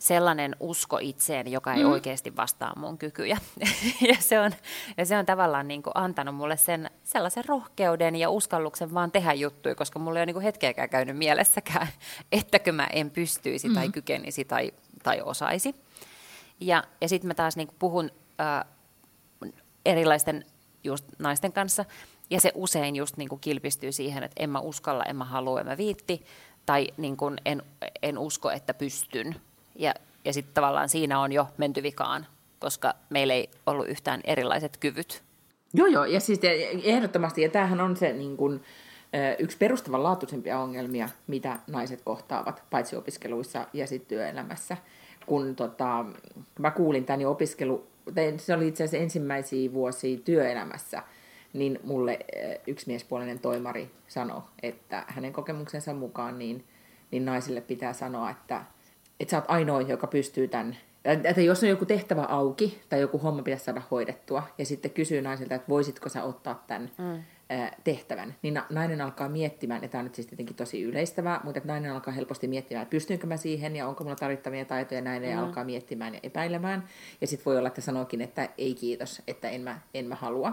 S1: sellainen usko itseen, joka ei mm. oikeasti vastaa mun kykyjä. *laughs* ja, se on, ja se on tavallaan niin kuin antanut mulle sen, sellaisen rohkeuden ja uskalluksen vaan tehdä juttuja, koska mulla ei ole niin kuin hetkeäkään käynyt mielessäkään, *laughs* ettäkö mä en pystyisi mm. tai kykenisi tai, tai osaisi. Ja, ja sitten mä taas niin kuin puhun äh, erilaisten just naisten kanssa, ja se usein just niin kuin kilpistyy siihen, että en mä uskalla, en mä halua, en mä viitti, tai niin kuin en, en usko, että pystyn. Ja, ja sitten tavallaan siinä on jo menty vikaan, koska meillä ei ollut yhtään erilaiset kyvyt.
S2: Joo, joo, ja siis ehdottomasti, ja tämähän on se niin kuin, yksi perustavanlaatuisimpia ongelmia, mitä naiset kohtaavat, paitsi opiskeluissa ja sitten työelämässä. Kun tota, mä kuulin tämän jo opiskelu, se oli itse asiassa ensimmäisiä vuosia työelämässä, niin mulle yksi miespuolinen toimari sanoi, että hänen kokemuksensa mukaan niin, niin naisille pitää sanoa, että että sä oot ainoa, joka pystyy tämän, että jos on joku tehtävä auki tai joku homma pitäisi saada hoidettua ja sitten kysyy naisilta, että voisitko sä ottaa tämän mm. tehtävän, niin nainen alkaa miettimään, ja tämä on nyt siis tietenkin tosi yleistävää, mutta että nainen alkaa helposti miettimään, että pystynkö mä siihen ja onko mulla tarvittavia taitoja näin, mm. ja alkaa miettimään ja epäilemään. Ja sitten voi olla, että sanookin, että ei kiitos, että en mä, en mä halua.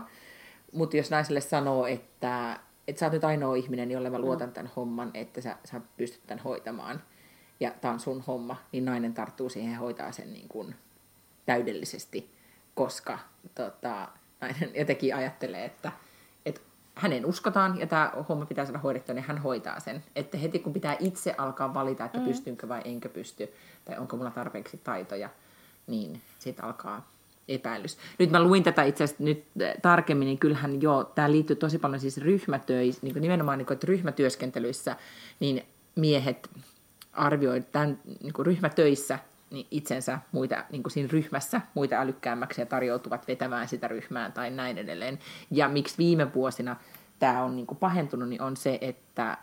S2: Mutta jos naiselle sanoo, että, että sä oot nyt ainoa ihminen, jolle mä luotan mm. tämän homman, että sä, sä pystyt tämän hoitamaan, ja tämä on sun homma, niin nainen tarttuu siihen ja hoitaa sen niin kuin täydellisesti, koska tota, nainen jotenkin ajattelee, että, että hänen uskotaan ja tämä homma pitää saada hoidettua, niin hän hoitaa sen. Että heti kun pitää itse alkaa valita, että mm. pystynkö vai enkö pysty, tai onko mulla tarpeeksi taitoja, niin sitten alkaa epäilys. Nyt mä luin tätä itse asiassa nyt tarkemmin, niin kyllähän jo, tämä liittyy tosi paljon siis ryhmätöissä, niin nimenomaan niin kuin, että ryhmätyöskentelyissä, niin miehet arvioi tämän niin kuin ryhmätöissä niin itsensä muita, niin kuin siinä ryhmässä muita älykkäämmäksi ja tarjoutuvat vetämään sitä ryhmää tai näin edelleen. Ja miksi viime vuosina tämä on niin kuin pahentunut, niin on se, että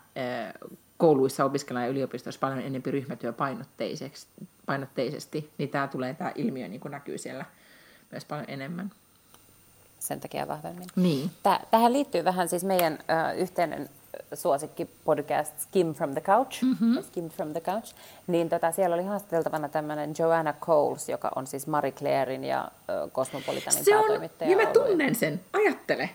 S2: kouluissa opiskellaan ja yliopistossa paljon enemmän ryhmätyöpainotteisesti, niin tämä tulee tämä ilmiö niin kuin näkyy siellä myös paljon enemmän.
S1: Sen takia vahvemmin.
S2: Niin.
S1: Tähän liittyy vähän siis meidän ö, yhteinen suosikki podcast Skim from the Couch, mm-hmm. Skim from the Couch, niin tota, siellä oli haastateltavana tämmöinen Joanna Coles, joka on siis Marie Clairein ja Cosmopolitanin.
S2: Se on, ja mä tunnen sen, ajattele.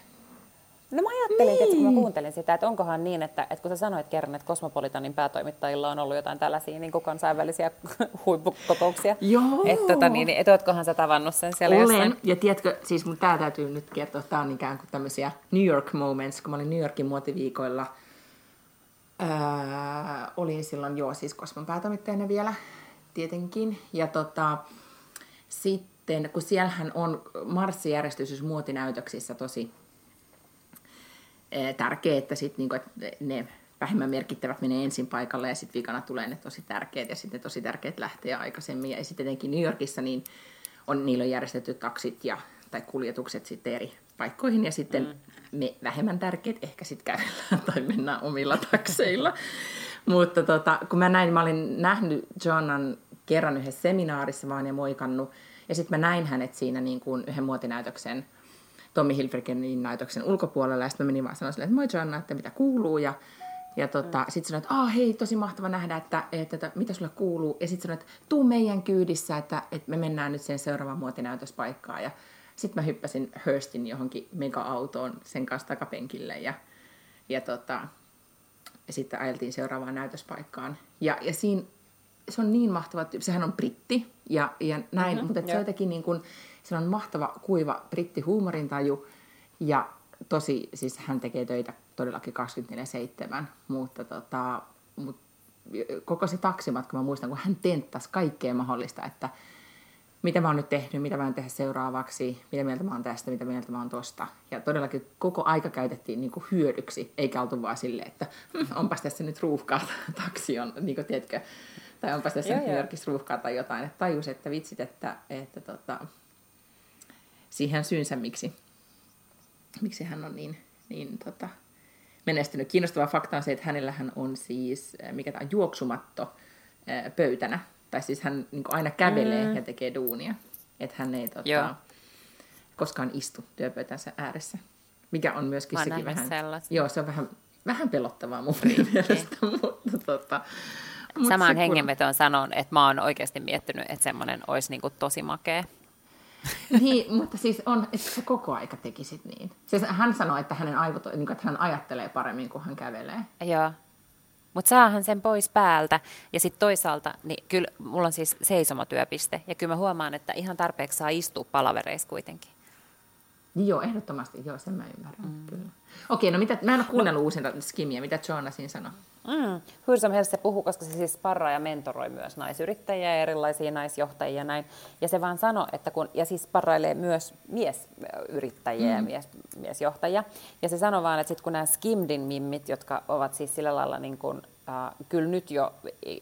S1: No mä ajattelin, niin. että kun mä niin. kuuntelin sitä, että onkohan niin, että, että kun sä sanoit kerran, että Cosmopolitanin päätoimittajilla on ollut jotain tällaisia niin kansainvälisiä *laughs* huippukokouksia.
S2: Joo.
S1: Että, tota, niin, että ootkohan sä tavannut sen siellä
S2: Olen,
S1: jossain?
S2: ja tiedätkö, siis mun tää täytyy nyt kertoa, tää on ikään kuin tämmöisiä New York moments, kun mä olin New Yorkin muotiviikoilla, ää, olin silloin joo, siis Cosmon päätoimittajana vielä tietenkin, ja tota, sitten kun siellähän on marssijärjestys muotinäytöksissä tosi tärkeää, että, sit, niin kuin, että ne vähemmän merkittävät menee ensin paikalle ja sitten vikana tulee ne tosi tärkeät ja sitten tosi tärkeät lähtee aikaisemmin. Ja sitten etenkin New Yorkissa niin on, niillä on järjestetty taksit ja, tai kuljetukset sitten eri paikkoihin ja sitten mm. me vähemmän tärkeät ehkä sitten kävellään tai mennään omilla takseilla. *laughs* Mutta tota, kun mä näin, mä olin nähnyt Joannan kerran yhdessä seminaarissa vaan ja moikannut. Ja sitten mä näin hänet siinä niin kuin yhden muotinäytöksen, Tommi Hilfigerin näytöksen ulkopuolella. Ja sitten mä menin vaan sanoa silleen, että moi Joanna, että mitä kuuluu. Ja, ja tota, mm. sitten sanoin, että ah, hei, tosi mahtava nähdä, että, että, että mitä sulle kuuluu. Ja sitten sanoin, että tuu meidän kyydissä, että, että me mennään nyt sen seuraavaan muotinäytöspaikkaan. Ja sitten mä hyppäsin Hurstin johonkin mega-autoon sen kanssa takapenkille. Ja, ja tota, ja sitten ajeltiin seuraavaan näytöspaikkaan. Ja, ja siinä se on niin mahtava tyyppi. Sehän on britti ja, ja näin, mm-hmm, mutta se jotenkin niin kuin, se on mahtava, kuiva britti huumorintaju ja tosi, siis hän tekee töitä todellakin 24-7, mutta tota, mut, koko se taksimatka, mä muistan, kun hän tenttasi kaikkea mahdollista, että mitä mä oon nyt tehnyt, mitä mä oon tehdä seuraavaksi, mitä mieltä mä oon tästä, mitä mieltä mä oon tosta. Ja todellakin koko aika käytettiin niin kuin hyödyksi, eikä oltu vaan silleen, että hm, onpas tässä nyt ruuhkaa *laughs* taksi on, niin kuin, tiedätkö, tai onpas tässä New Yorkissa ruuhkaa tai jotain. Että tajus, että vitsit, että, että tota, siihen syynsä, miksi, miksi hän on niin, niin tota, menestynyt. Kiinnostava fakta on se, että hänellähän on siis, mikä tämä on, juoksumatto pöytänä tai siis hän niin aina kävelee mm. ja tekee duunia. Että hän ei tota, koskaan istu työpöytänsä ääressä. Mikä on myöskin sekin vähän...
S1: Sellaista.
S2: Joo, se on vähän, vähän pelottavaa mun mielestä, *laughs* mutta tota,
S1: Mut Samaan hengenvetoon sanon, että mä oon oikeasti miettinyt, että semmoinen olisi niinku tosi makea. *laughs*
S2: niin, mutta siis on, että sä koko aika tekisit niin. Siis hän sanoi, että hänen aivot, niin kuin, että hän ajattelee paremmin, kun hän kävelee.
S1: Joo. Mutta saahan sen pois päältä. Ja sitten toisaalta, niin kyllä mulla on siis seisomatyöpiste. Ja kyllä mä huomaan, että ihan tarpeeksi saa istua palavereissa kuitenkin.
S2: Joo, ehdottomasti. Joo, sen mä ymmärrän. Mm. Kyllä. Okei, no mitä, mä en ole kuunnellut uusinta skimiä. Mitä Joanna siinä sanoi?
S1: Mm. Hyrsam se puhuu, koska se siis sparraa ja mentoroi myös naisyrittäjiä ja erilaisia naisjohtajia näin. Ja se vaan sanoi, että kun, ja siis sparrailee myös miesyrittäjiä mm. ja mies, miesjohtajia. Ja se sanoi vaan, että sit kun nämä Skimdin mimmit, jotka ovat siis sillä lailla niin kuin, äh, kyllä nyt jo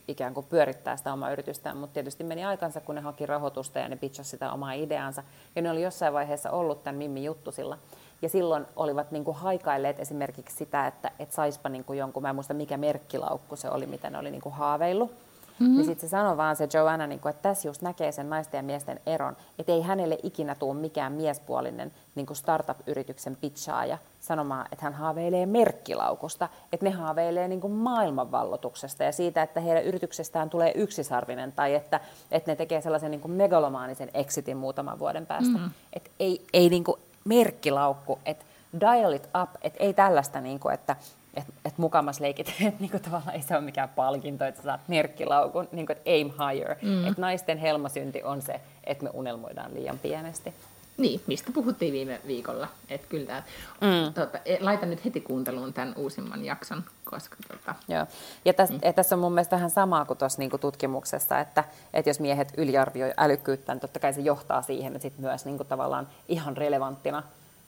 S1: ikään kuin pyörittää sitä omaa yritystään, mutta tietysti meni aikansa, kun ne haki rahoitusta ja ne pitchasi sitä omaa ideansa. Ja ne oli jossain vaiheessa ollut tämän mimmi juttu sillä. Ja silloin olivat niin kuin haikailleet esimerkiksi sitä, että et saispa niin kuin jonkun, mä en muista mikä merkkilaukku se oli, mitä ne oli niin kuin haaveillut. Mm-hmm. Niin sitten se sanoi vaan se Joanna, niin kuin, että tässä just näkee sen naisten ja miesten eron, että ei hänelle ikinä tule mikään miespuolinen niin kuin startup-yrityksen pitchaaja sanomaan, että hän haaveilee merkkilaukusta, että ne haaveilee niin kuin maailmanvallotuksesta ja siitä, että heidän yrityksestään tulee yksisarvinen tai että, että ne tekee sellaisen niin kuin megalomaanisen exitin muutaman vuoden päästä. Mm-hmm. Että ei, ei niin kuin, merkkilaukku, että dial it up, että ei tällaista, niin kuin, että et, et mukamas leikit, *laughs* että niinku tavallaan ei se ole mikään palkinto, että sä saat merkkilaukun, niinku, että aim higher. Mm. Että naisten helmasynti on se, että me unelmoidaan liian pienesti.
S2: Niin, mistä puhuttiin viime viikolla. Että kyllä tää, mm. tota, e, laitan nyt heti kuunteluun tämän uusimman jakson, koska... Tota,
S1: Joo. Ja tässä, mm. tässä on mun mielestä vähän samaa kuin tuossa niinku tutkimuksessa, että, että jos miehet yliarvioi älykkyyttä, niin totta kai se johtaa siihen, että sit myös niinku tavallaan ihan relevanttina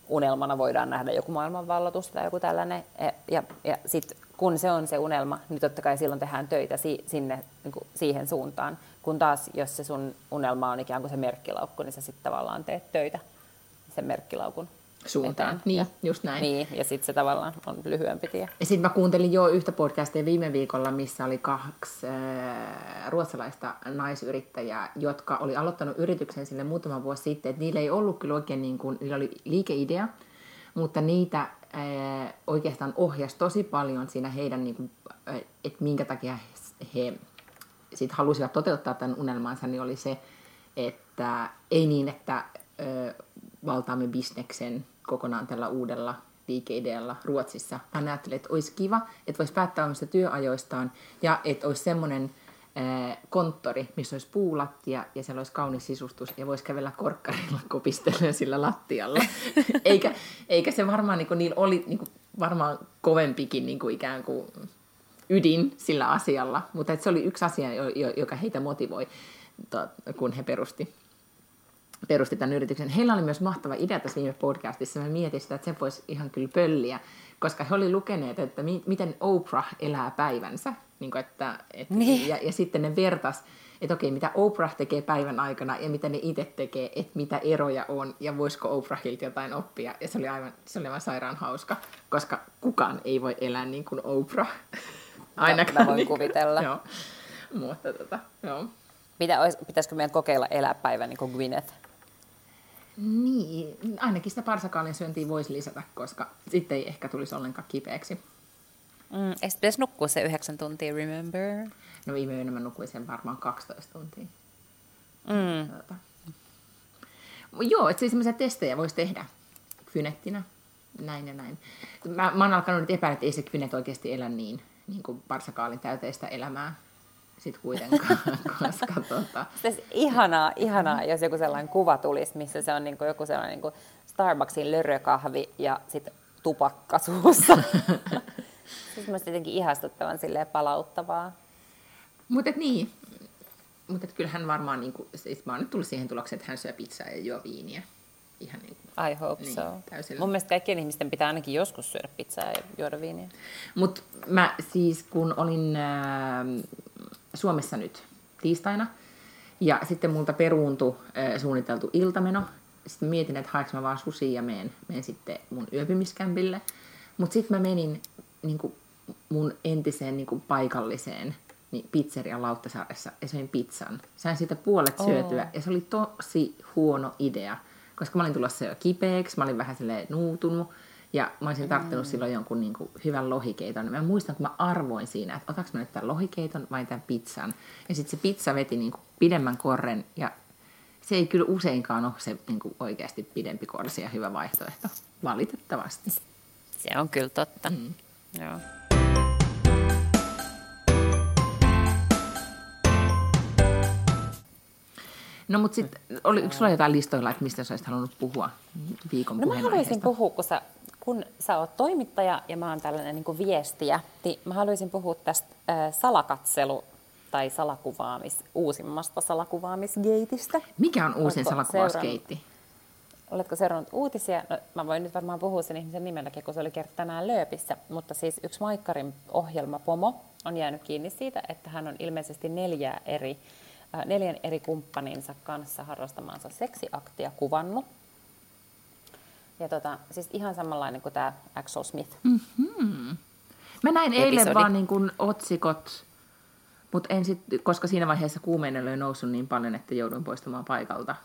S1: unelmana voidaan nähdä joku maailmanvallatus tai joku tällainen. Ja, ja, ja sitten kun se on se unelma, niin totta kai silloin tehdään töitä si, sinne, niin kuin siihen suuntaan. Kun taas, jos se sun unelma on ikään kuin se merkkilaukku, niin sä sitten tavallaan teet töitä sen merkkilaukun
S2: suuntaan. Eteen. Niin, just näin.
S1: Niin, ja sitten se tavallaan on lyhyempi tie.
S2: Ja sitten mä kuuntelin jo yhtä podcastia viime viikolla, missä oli kaksi äh, ruotsalaista naisyrittäjää, jotka oli aloittanut yrityksen sille muutama vuosi sitten. Et niillä ei ollut kyllä oikein, niin kuin, niillä oli liikeidea, mutta niitä äh, oikeastaan ohjasi tosi paljon siinä heidän, niin kuin, äh, että minkä takia he sit halusivat toteuttaa tämän unelmansa, niin oli se, että ei niin, että ö, valtaamme bisneksen kokonaan tällä uudella liikeidealla Ruotsissa, vaan ajattelin, että olisi kiva, että voisi päättää omista työajoistaan ja että olisi semmoinen konttori, missä olisi puulattia ja siellä olisi kaunis sisustus ja voisi kävellä korkkarilla kopistellen sillä lattialla. *laughs* eikä, eikä se varmaan, niin kuin, niillä oli niin kuin, varmaan kovempikin niin kuin ikään kuin ydin sillä asialla, mutta se oli yksi asia, joka heitä motivoi, kun he perusti perusti tämän yrityksen. Heillä oli myös mahtava idea tässä viime podcastissa. Mä mietin sitä, että se voisi ihan kyllä pölliä, koska he oli lukeneet, että mi- miten Oprah elää päivänsä. Niin kuin että, että,
S1: Niin.
S2: ja, ja sitten ne vertas, että okei, mitä Oprah tekee päivän aikana ja mitä ne itse tekee, että mitä eroja on ja voisiko Oprahilta jotain oppia. Ja se oli aivan, se oli aivan sairaan hauska, koska kukaan ei voi elää niin kuin Oprah. Ainakaan.
S1: mä voin
S2: niin-
S1: kuvitella.
S2: Joo. Mutta tota, joo.
S1: Mitä pitäisikö meidän kokeilla elää päivän niin kuin Gwyneth?
S2: Niin, ainakin sitä parsakaalin syöntiä voisi lisätä, koska sitten ei ehkä tulisi ollenkaan kipeäksi.
S1: Mm, eikö pitäisi nukkua se yhdeksän tuntia, remember?
S2: No viime yönä mä nukuin sen varmaan 12 tuntia.
S1: Mm.
S2: Tota. Joo, että siis semmoisia testejä voisi tehdä kynettinä, näin ja näin. Mä, mä oon alkanut nyt epäillä, että ei se kynet oikeasti elä niin, niin kuin parsakaalin täyteistä elämää sit kuitenkaan, *laughs* koska tota,
S1: Siis ihanaa, ihanaa, jos joku sellainen kuva tulisi, missä se on niin kuin joku sellainen niin kuin Starbucksin lörökahvi ja sitten tupakka suussa. *laughs* se on jotenkin ihastuttavan silleen palauttavaa.
S2: Mutta niin, mutta kyllähän varmaan, niin kuin, siis mä oon nyt tullut siihen tulokseen, että hän syö pizzaa ja juo viiniä. Ihan niin kuin.
S1: I hope
S2: Niin,
S1: so.
S2: täysillä.
S1: Mun mielestä kaikkien ihmisten pitää ainakin joskus syödä pizzaa ja juoda viiniä.
S2: Mutta mä siis, kun olin ää, Suomessa nyt tiistaina, ja sitten multa peruuntui ää, suunniteltu iltameno, sitten mietin, että haeks mä vaan susia ja meen, meen sitten mun yöpymiskämpille. Mutta sitten mä menin niin kuin mun entiseen niin kuin paikalliseen niin pizzerian Lauttasaaressa ja söin pizzan. Sain siitä puolet syötyä ja se oli tosi huono idea, koska mä olin tulossa jo kipeäksi, mä olin vähän silleen nuutunut ja mä olisin tarttunut silloin jonkun niin kuin hyvän lohikeiton. Mä muistan, kun mä arvoin siinä, että otaks mä nyt tämän lohikeiton vai tämän pizzan. Ja sitten se pizza veti niin kuin pidemmän korren ja se ei kyllä useinkaan ole se niin kuin oikeasti pidempi korsi ja hyvä vaihtoehto, valitettavasti.
S1: Se on kyllä totta. Mm. Joo.
S2: No mutta sitten, oli, yksi sulla jotain listoilla, että mistä sä olisit halunnut puhua viikon
S1: No mä haluaisin puhua, kun sä, kun sä oot toimittaja ja mä oon tällainen niin kuin viestiä, niin mä haluaisin puhua tästä äh, salakatselu- tai salakuvaamis, uusimmasta salakuvaamisgeitistä.
S2: Mikä on uusin
S1: Oletko
S2: salakuvauskeitti?
S1: Oletko seurannut uutisia? No, mä voin nyt varmaan puhua sen ihmisen nimelläkin, kun se oli kerta tänään Lööpissä. Mutta siis yksi Maikkarin ohjelmapomo on jäänyt kiinni siitä, että hän on ilmeisesti neljä eri, neljän eri kumppaninsa kanssa harrastamaansa seksiaktia kuvannut. Ja tota, siis ihan samanlainen kuin tämä Axel Smith. Mm.
S2: Mä näin eilen
S1: Episodi.
S2: vaan niin kuin otsikot, mutta en sit, koska siinä vaiheessa kuumeinen oli noussut niin paljon, että jouduin poistumaan paikalta.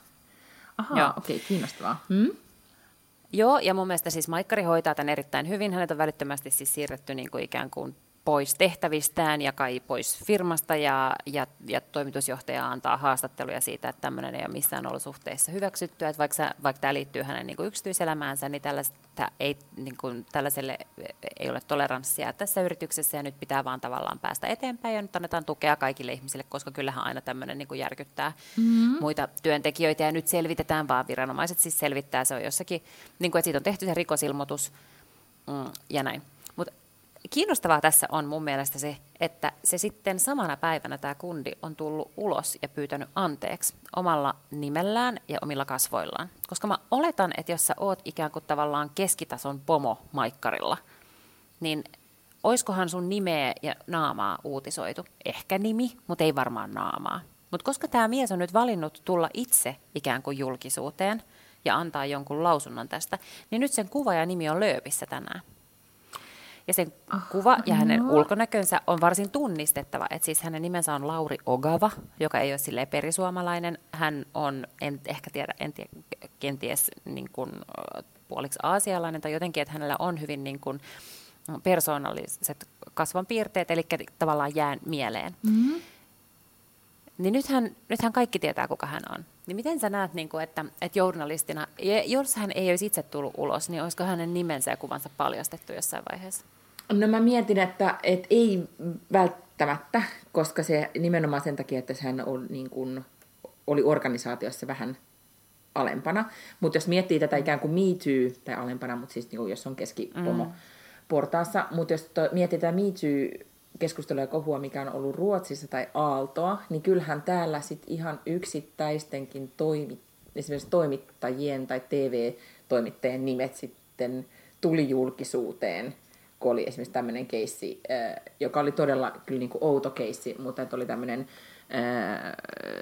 S2: Ahaa, okei, okay, kiinnostavaa. Hmm?
S1: Joo, ja mun mielestä siis Maikkari hoitaa tämän erittäin hyvin. Hänet on välittömästi siis siirretty niin kuin ikään kuin pois tehtävistään ja kai pois firmasta ja, ja, ja toimitusjohtaja antaa haastatteluja siitä, että tämmöinen ei ole missään olosuhteissa hyväksyttyä, että vaikka, vaikka tämä liittyy hänen niin kuin yksityiselämäänsä, niin tällaista ei, niin kuin, tällaiselle ei ole toleranssia tässä yrityksessä ja nyt pitää vaan tavallaan päästä eteenpäin ja nyt annetaan tukea kaikille ihmisille, koska kyllähän aina tämmöinen niin kuin järkyttää mm-hmm. muita työntekijöitä ja nyt selvitetään vaan viranomaiset siis selvittää, se on jossakin, niin kuin, että siitä on tehty se rikosilmoitus mm, ja näin. Kiinnostavaa tässä on mun mielestä se, että se sitten samana päivänä tämä kundi on tullut ulos ja pyytänyt anteeksi omalla nimellään ja omilla kasvoillaan. Koska mä oletan, että jos sä oot ikään kuin tavallaan keskitason pomo maikkarilla, niin oiskohan sun nimeä ja naamaa uutisoitu? Ehkä nimi, mutta ei varmaan naamaa. Mutta koska tämä mies on nyt valinnut tulla itse ikään kuin julkisuuteen ja antaa jonkun lausunnon tästä, niin nyt sen kuva ja nimi on lööpissä tänään. Ja sen kuva ja hänen
S2: no.
S1: ulkonäkönsä on varsin tunnistettava. että siis hänen nimensä on Lauri Ogava, joka ei ole silleen perisuomalainen. Hän on, en ehkä tiedä, en tiedä, kenties niin kuin, puoliksi aasialainen tai jotenkin, että hänellä on hyvin niin kuin, persoonalliset kasvonpiirteet, eli tavallaan jään mieleen. Mm-hmm. Niin nythän, nythän kaikki tietää, kuka hän on. Niin miten sä näet, niin kuin, että, että journalistina, jos hän ei olisi itse tullut ulos, niin olisiko hänen nimensä ja kuvansa paljastettu jossain vaiheessa?
S2: No mä mietin, että et ei välttämättä, koska se nimenomaan sen takia, että hän on, niin kuin, oli organisaatiossa vähän alempana. Mutta jos miettii tätä ikään kuin Me Too, tai alempana, mutta siis niin kuin, jos on keskipomo mm. portaassa, mutta jos to, miettii tätä Me Too keskustelua ja kohua, mikä on ollut Ruotsissa tai Aaltoa, niin kyllähän täällä sit ihan yksittäistenkin toimi, esimerkiksi toimittajien tai TV-toimittajien nimet sitten tuli julkisuuteen, kun oli esimerkiksi tämmöinen keissi, joka oli todella kyllä niin kuin outo keissi, mutta että oli tämmöinen äh,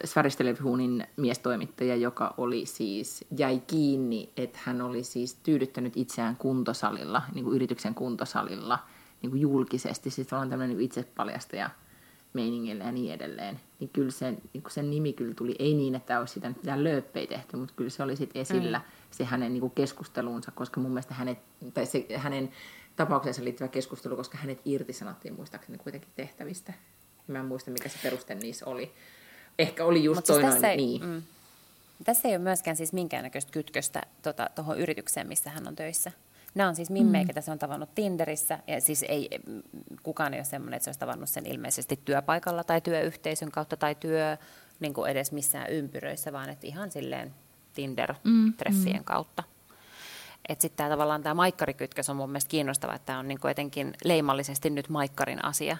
S2: Sveriges Televisionin miestoimittaja, joka oli siis, jäi kiinni, että hän oli siis tyydyttänyt itseään kuntosalilla, niin kuin yrityksen kuntosalilla, niin kuin julkisesti. Siis on tämmöinen niin itsepaljastaja meiningillä ja niin edelleen. Niin kyllä sen, niin kuin sen nimi kyllä tuli, ei niin, että olisi sitä mitään lööppejä tehty, mutta kyllä se oli sitten esillä mm. se hänen niin kuin keskusteluunsa, koska mun mielestä hänet, tai se, hänen tapaukseensa liittyvä keskustelu, koska hänet irtisanottiin muistaakseni kuitenkin tehtävistä. Mä en muista, mikä se peruste niissä oli. Ehkä oli just siis toinen,
S1: tässä ei,
S2: niin.
S1: Mm, tässä ei ole myöskään siis minkäännäköistä kytköstä tuohon tota, yritykseen, missä hän on töissä. Nämä on siis mimmejä, mm. se on tavannut Tinderissä, ja siis ei, kukaan ei ole semmoinen, että se olisi tavannut sen ilmeisesti työpaikalla tai työyhteisön kautta tai työ niin kuin edes missään ympyröissä, vaan että ihan silleen Tinder-treffien mm. kautta. Että sitten tämä tavallaan tämä maikkarikytkös on mun mielestä kiinnostava, että tämä on niin jotenkin leimallisesti nyt maikkarin asia,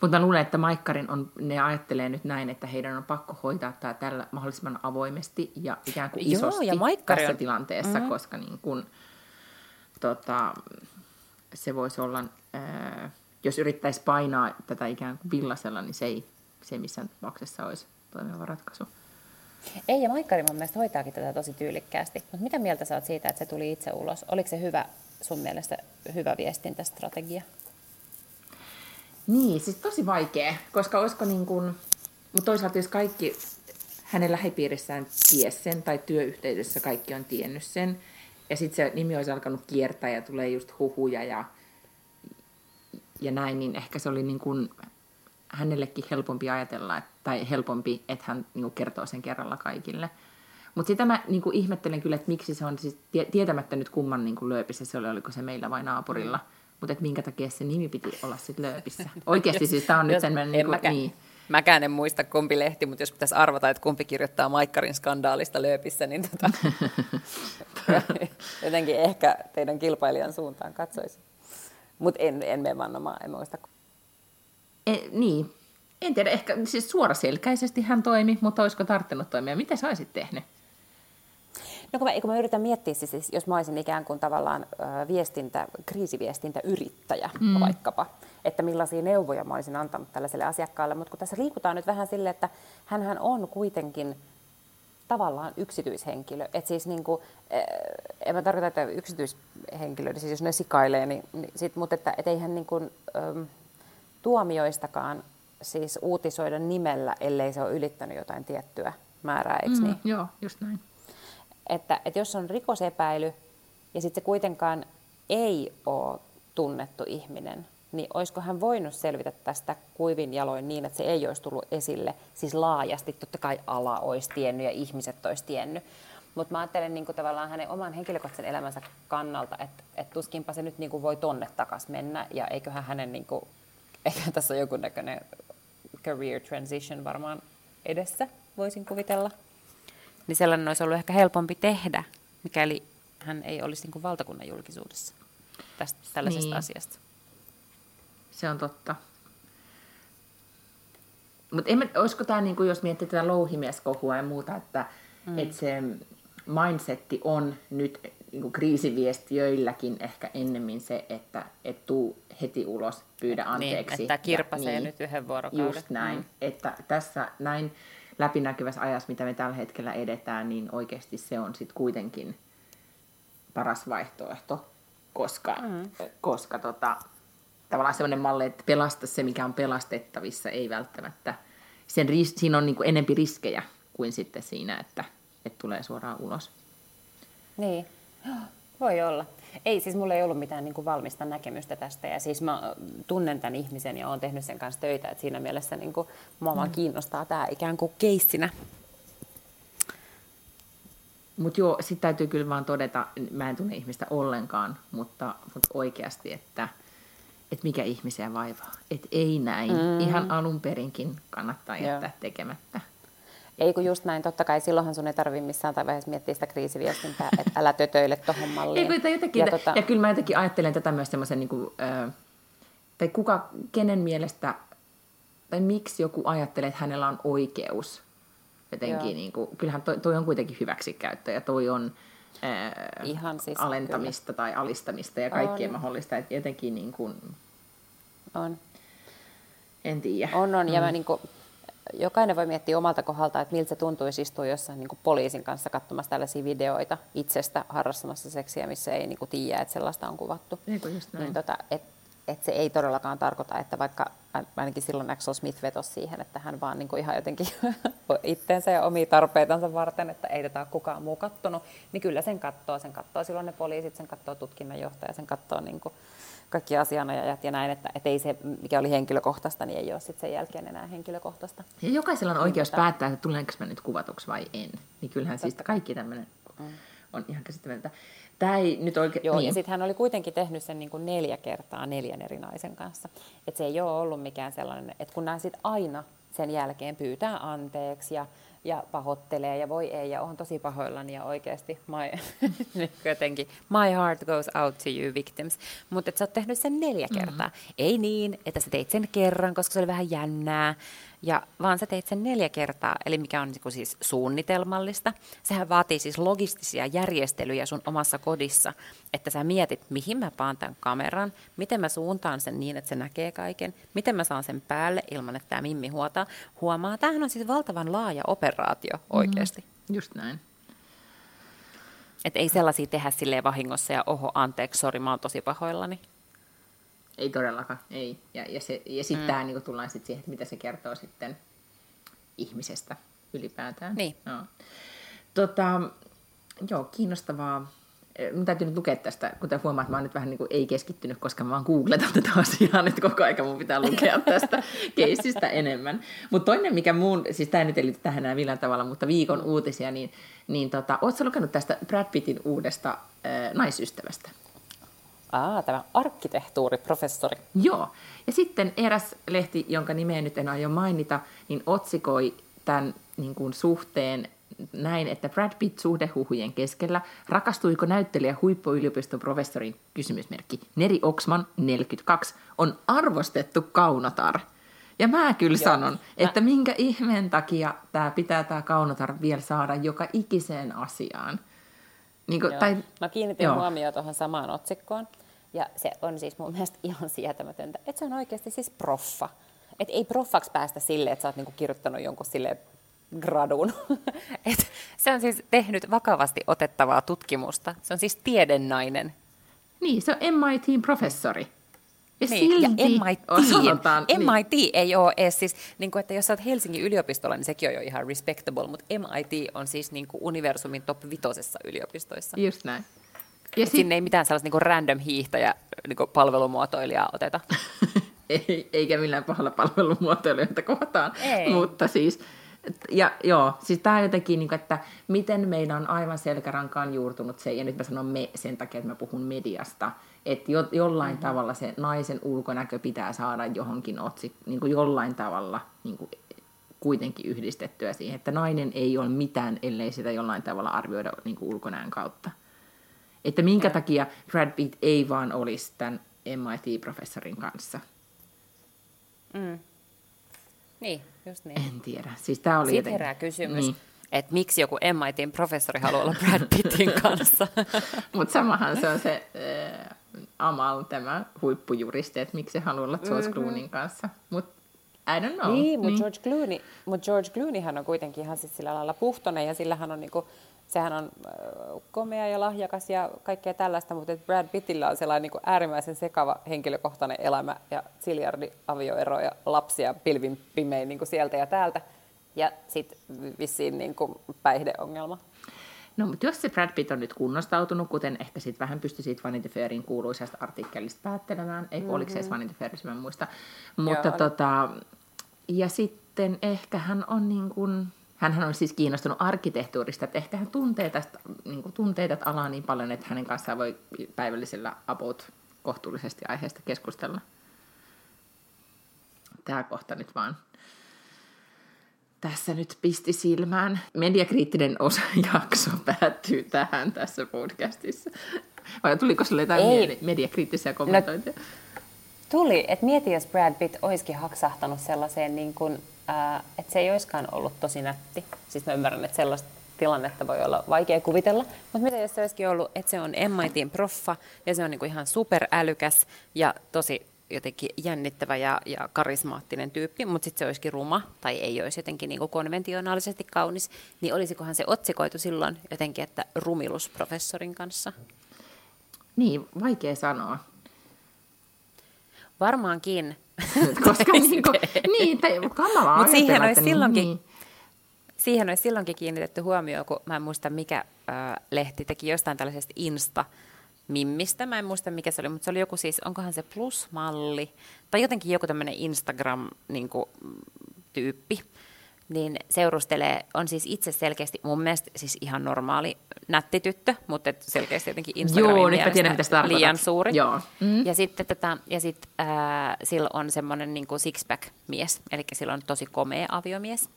S2: mutta mä luulen, että Maikkarin on, ne ajattelee nyt näin, että heidän on pakko hoitaa tämä tällä mahdollisimman avoimesti ja ikään kuin isosti Joo, ja tässä on... tilanteessa, mm-hmm. koska niin kun, tota, se voisi olla, ää, jos yrittäisi painaa tätä ikään kuin villasella, niin se ei, se ei missään tapauksessa olisi toimiva ratkaisu.
S1: Ei, ja Maikkari mun mielestä hoitaakin tätä tosi tyylikkäästi. Mutta mitä mieltä sä oot siitä, että se tuli itse ulos? Oliko se hyvä sun mielestä hyvä viestintästrategia?
S2: Niin, siis tosi vaikea, koska olisiko niin kuin, mutta toisaalta jos kaikki hänen lähipiirissään ties sen tai työyhteisössä kaikki on tiennyt sen, ja sitten se nimi olisi alkanut kiertää ja tulee just huhuja ja, ja näin, niin ehkä se oli niin kuin hänellekin helpompi ajatella, että, tai helpompi, että hän niin kuin kertoo sen kerralla kaikille. Mutta sitä mä niin kuin ihmettelen kyllä, että miksi se on, siis tietämättä nyt kumman niin kuin lööpissä se oli, oliko se meillä vai naapurilla, mm mutta että minkä takia se nimi piti olla sitten lööpissä. Oikeasti siis tämä on *laughs* nyt sen niin,
S1: mäkään, niin. Mäkään en muista kumpi lehti, mutta jos pitäisi arvata, että kumpi kirjoittaa Maikkarin skandaalista lööpissä, niin tota, *laughs* jotenkin ehkä teidän kilpailijan suuntaan katsoisi. Mutta en, en mene vannomaan, en muista.
S2: E, niin, en tiedä, ehkä siis suoraselkäisesti hän toimi, mutta olisiko tarttunut toimia? Mitä sä olisit tehnyt?
S1: No kun mä, kun mä yritän miettiä, siis, siis jos mä olisin ikään kuin tavallaan viestintä, kriisiviestintäyrittäjä mm. vaikkapa, että millaisia neuvoja mä olisin antanut tällaiselle asiakkaalle, mutta kun tässä liikutaan nyt vähän sille, että hän on kuitenkin tavallaan yksityishenkilö. Et siis niin kuin, en mä tarkoita, että yksityishenkilö, siis jos ne sikailee, niin, niin sit, mutta että et eihän niin kuin, ö, tuomioistakaan siis uutisoida nimellä, ellei se ole ylittänyt jotain tiettyä määrää, eikö mm, niin?
S2: Joo, just näin
S1: että, että jos on rikosepäily ja sitten se kuitenkaan ei ole tunnettu ihminen, niin olisiko hän voinut selvitä tästä kuivin jaloin niin, että se ei olisi tullut esille, siis laajasti, totta kai ala olisi tiennyt ja ihmiset olisi tiennyt. Mutta mä ajattelen niin kuin tavallaan hänen oman henkilökohtaisen elämänsä kannalta, että, että tuskinpa se nyt niin kuin voi tonne takaisin mennä, ja eiköhän hänen, niin kuin, eikä tässä ole joku näköinen career transition varmaan edessä, voisin kuvitella niin sellainen olisi ollut ehkä helpompi tehdä, mikäli hän ei olisi niin kuin valtakunnan julkisuudessa tästä, tällaisesta niin. asiasta.
S2: Se on totta. Mutta olisiko tämä, niin kuin, jos miettii tätä louhimieskohua ja muuta, että mm. et se mindsetti on nyt niin kuin kriisiviestiöilläkin ehkä ennemmin se, että et tuu heti ulos, pyydä niin, anteeksi.
S1: Niin, että kirpasee ja, niin, nyt yhden vuorokauden.
S2: Just näin, mm. että tässä näin läpinäkyvässä ajassa, mitä me tällä hetkellä edetään, niin oikeasti se on sitten kuitenkin paras vaihtoehto, koska, mm. koska tota, tavallaan sellainen malli, että pelasta se, mikä on pelastettavissa, ei välttämättä, sen, siinä on niin kuin enempi riskejä kuin sitten siinä, että, että tulee suoraan ulos.
S1: Niin, voi olla. Ei, siis mulla ei ollut mitään niin kuin valmista näkemystä tästä ja siis mä tunnen tämän ihmisen ja olen tehnyt sen kanssa töitä, että siinä mielessä niin kuin, mua mm. vaan kiinnostaa tämä ikään kuin keissinä.
S2: Mutta joo, sitten täytyy kyllä vaan todeta, mä en tunne ihmistä ollenkaan, mutta, mutta oikeasti, että, että mikä ihmisiä vaivaa. Että ei näin. Mm. Ihan alun perinkin kannattaa jättää joo. tekemättä.
S1: Ei kun just näin, totta kai silloinhan sun ei tarvitse missään vaiheessa miettiä sitä kriisiviestintää, että älä tötöile tuohon malliin.
S2: Ei, jotenkin, ja, tota... ja kyllä mä jotenkin ajattelen tätä myös semmoisen, niin kuin, äh, tai kuka, kenen mielestä, tai miksi joku ajattelee, että hänellä on oikeus Jotenkin, niin kuin, kyllähän toi, toi on kuitenkin hyväksikäyttö ja toi on ää,
S1: Ihan siis,
S2: alentamista kyllä. tai alistamista ja kaikkea mahdollista. Että jotenkin niin kuin,
S1: on.
S2: En tiedä.
S1: On, on. Mm. Ja mä niin kuin, jokainen voi miettiä omalta kohdalta, että miltä se tuntuisi istua jossain niin poliisin kanssa katsomassa tällaisia videoita itsestä harrastamassa seksiä, missä ei niin kuin tiedä, että sellaista on kuvattu.
S2: Eikö just näin?
S1: Niin, tota, et, et se ei todellakaan tarkoita, että vaikka ainakin silloin Axel Smith vetosi siihen, että hän vaan niin kuin ihan jotenkin *laughs* itteensä ja omia tarpeitansa varten, että ei tätä ole kukaan muu kattonut, niin kyllä sen katsoo. Sen katsoo silloin ne poliisit, sen katsoo tutkinnanjohtaja, sen katsoo niin kuin kaikki asianajajat ja näin, että, että ei se, mikä oli henkilökohtaista, niin ei ole sitten sen jälkeen enää henkilökohtaista.
S2: Ja jokaisella on oikeus niin, päättää, että tulenko mä nyt kuvatuksi vai en. Niin kyllähän Totta. siis kaikki tämmöinen mm. on ihan käsittämättä. Tämä ei nyt oikein...
S1: Joo,
S2: niin.
S1: ja sitten hän oli kuitenkin tehnyt sen niin kuin neljä kertaa neljän eri naisen kanssa. Että se ei ole ollut mikään sellainen, että kun nämä sitten aina sen jälkeen pyytää anteeksi ja ja pahoittelee ja voi ei ja on tosi pahoillani ja oikeasti my, *laughs* jotenkin, my heart goes out to you victims. Mutta sä oot tehnyt sen neljä mm-hmm. kertaa. Mm-hmm. Ei niin, että sä teit sen kerran, koska se oli vähän jännää, ja vaan sä teit sen neljä kertaa, eli mikä on niin siis suunnitelmallista. Sehän vaatii siis logistisia järjestelyjä sun omassa kodissa, että sä mietit, mihin mä paan tämän kameran, miten mä suuntaan sen niin, että se näkee kaiken, miten mä saan sen päälle ilman, että tämä Mimmi huotaa. huomaa. Tämähän on siis valtavan laaja operaatio oikeasti.
S2: Mm, just näin.
S1: Että ei sellaisia tehdä silleen vahingossa ja oho, anteeksi, sori, mä oon tosi pahoillani.
S2: Ei todellakaan, ei. Ja, ja, se, ja sitten mm. tämä niin tullaan sitten siihen, että mitä se kertoo sitten ihmisestä ylipäätään.
S1: Niin.
S2: Joo. Tota, joo, kiinnostavaa. Mun täytyy nyt lukea tästä, kuten huomaat, mä oon nyt vähän niin kuin ei keskittynyt, koska mä vaan googletan tätä *laughs* asiaa nyt koko aika, mun pitää lukea tästä *laughs* keisistä enemmän. Mutta toinen, mikä muun, siis tämä nyt ei liity tähän enää millään tavalla, mutta viikon uutisia, niin, niin tota, ootko lukenut tästä Brad Pittin uudesta äh, naisystävästä?
S1: Aa, tämä arkkitehtuuriprofessori.
S2: Joo. Ja sitten eräs lehti, jonka nimeä nyt en aio mainita, niin otsikoi tämän niin kuin, suhteen näin, että Brad Pitt suhdehuhujen keskellä rakastuiko näyttelijä huippuyliopiston professorin kysymysmerkki Neri Oxman 42 on arvostettu kaunotar. Ja mä kyllä Joo. sanon, että mä... minkä ihmeen takia tämä pitää tämä kaunotar vielä saada joka ikiseen asiaan.
S1: Niin kuin, tai, mä kiinnitin huomioon tuohon samaan otsikkoon. Ja se on siis mun *laughs* mielestä ihan sietämätöntä, että se on oikeasti siis proffa. Että ei proffaksi päästä silleen, että sä oot niinku kirjoittanut jonkun sille gradun. *laughs* Et se on siis tehnyt vakavasti otettavaa tutkimusta. Se on siis tiedennainen.
S2: Niin, se on MIT-professori.
S1: Ja niin, silti ja MIT, sanotaan, *laughs* MIT niin. ei ole edes siis, niin kuin, että jos sä oot Helsingin yliopistolla, niin sekin on jo ihan respectable, mutta MIT on siis niin kuin universumin top vitosessa yliopistoissa.
S2: Just näin.
S1: Ja sit... Sinne ei mitään sellaista niin random hiihtäjä niin palvelumuotoilijaa oteta. *laughs*
S2: ei, eikä millään pahalla palvelumuotoilijoita kohtaan. Ei. Mutta siis, ja joo, siis tämä jotenkin, niin kuin, että miten meidän on aivan selkärankaan juurtunut se, ja nyt mä sanon me sen takia, että mä puhun mediasta, että jo, jollain mm-hmm. tavalla se naisen ulkonäkö pitää saada johonkin otsik, niin kuin jollain tavalla niin kuin kuitenkin yhdistettyä siihen, että nainen ei ole mitään, ellei sitä jollain tavalla arvioida niin kuin ulkonäön kautta. Että minkä takia Brad Pitt ei vaan olisi tämän MIT-professorin kanssa.
S1: Mm. Niin, just niin.
S2: En tiedä. Siis tää oli
S1: Sitten joten... herää kysymys, niin. että miksi joku MITin professori haluaa olla Brad *laughs* Pittin kanssa. *laughs*
S2: Mutta samahan se on se äh, Amal, tämä huippujuristi, että miksi se haluaa olla George mm-hmm. Clooneyn kanssa. Mutta I don't know.
S1: Niin, mutta niin. George, Clooney, mut George Clooneyhan on kuitenkin ihan siis sillä lailla puhtoinen ja sillä hän on niinku sehän on äh, komea ja lahjakas ja kaikkea tällaista, mutta Brad Pittillä on sellainen niin kuin äärimmäisen sekava henkilökohtainen elämä ja siljardi avioero ja lapsia pilvin pimein niin kuin sieltä ja täältä. Ja sitten vissiin niin kuin päihdeongelma.
S2: No, mutta jos se Brad Pitt on nyt kunnostautunut, kuten ehkä sitten vähän pystyi siitä Vanity Fairin kuuluisesta artikkelista päättelemään, ei mm-hmm. oliko se edes Vanity Fair, mä en muista. Mutta Joo, tota, ja sitten ehkä hän on niin kuin, hän on siis kiinnostunut arkkitehtuurista, että ehkä hän tuntee, tästä, niin kuin, tuntee tätä alaa niin paljon, että hänen kanssaan voi päivällisellä about kohtuullisesti aiheesta keskustella. Tämä kohta nyt vaan tässä nyt pisti silmään. Mediakriittinen osa *laughs* jakso päättyy tähän tässä podcastissa. Vai tuliko sinulle jotain Ei. mediakriittisiä kommentointeja? No,
S1: tuli, että mieti, jos Brad Pitt olisikin haksahtanut sellaiseen niin kuin että se ei olisikaan ollut tosi nätti. Siis mä ymmärrän, että sellaista tilannetta voi olla vaikea kuvitella. Mutta mitä jos se olisikin ollut, että se on MITin proffa ja se on niinku ihan superälykäs ja tosi jotenkin jännittävä ja, ja karismaattinen tyyppi, mutta sitten se olisikin ruma tai ei olisi jotenkin niin konventionaalisesti kaunis, niin olisikohan se otsikoitu silloin jotenkin, että rumilusprofessorin kanssa?
S2: Niin, vaikea sanoa.
S1: Varmaankin. *laughs*
S2: Koska niin, kuin, niin tai kamalaa
S1: Mutta siihen olisi
S2: niin,
S1: silloinkin,
S2: niin.
S1: siihen olisi silloinkin kiinnitetty huomioon, kun mä en muista mikä äh, lehti teki jostain tällaisesta Insta, Mimmistä, mä en muista mikä se oli, mutta se oli joku siis, onkohan se plus-malli, tai jotenkin joku tämmöinen Instagram-tyyppi, niin seurustelee, on siis itse selkeästi mun mielestä siis ihan normaali nättityttö, mutta et selkeästi jotenkin Instagramin
S2: Joo, nyt mä tiedän, mitä se tarkoitat.
S1: liian suuri.
S2: Joo.
S1: Mm. Ja sitten tätä, ja sit, äh, sillä on semmoinen niin six-pack-mies, eli sillä on tosi komea aviomies.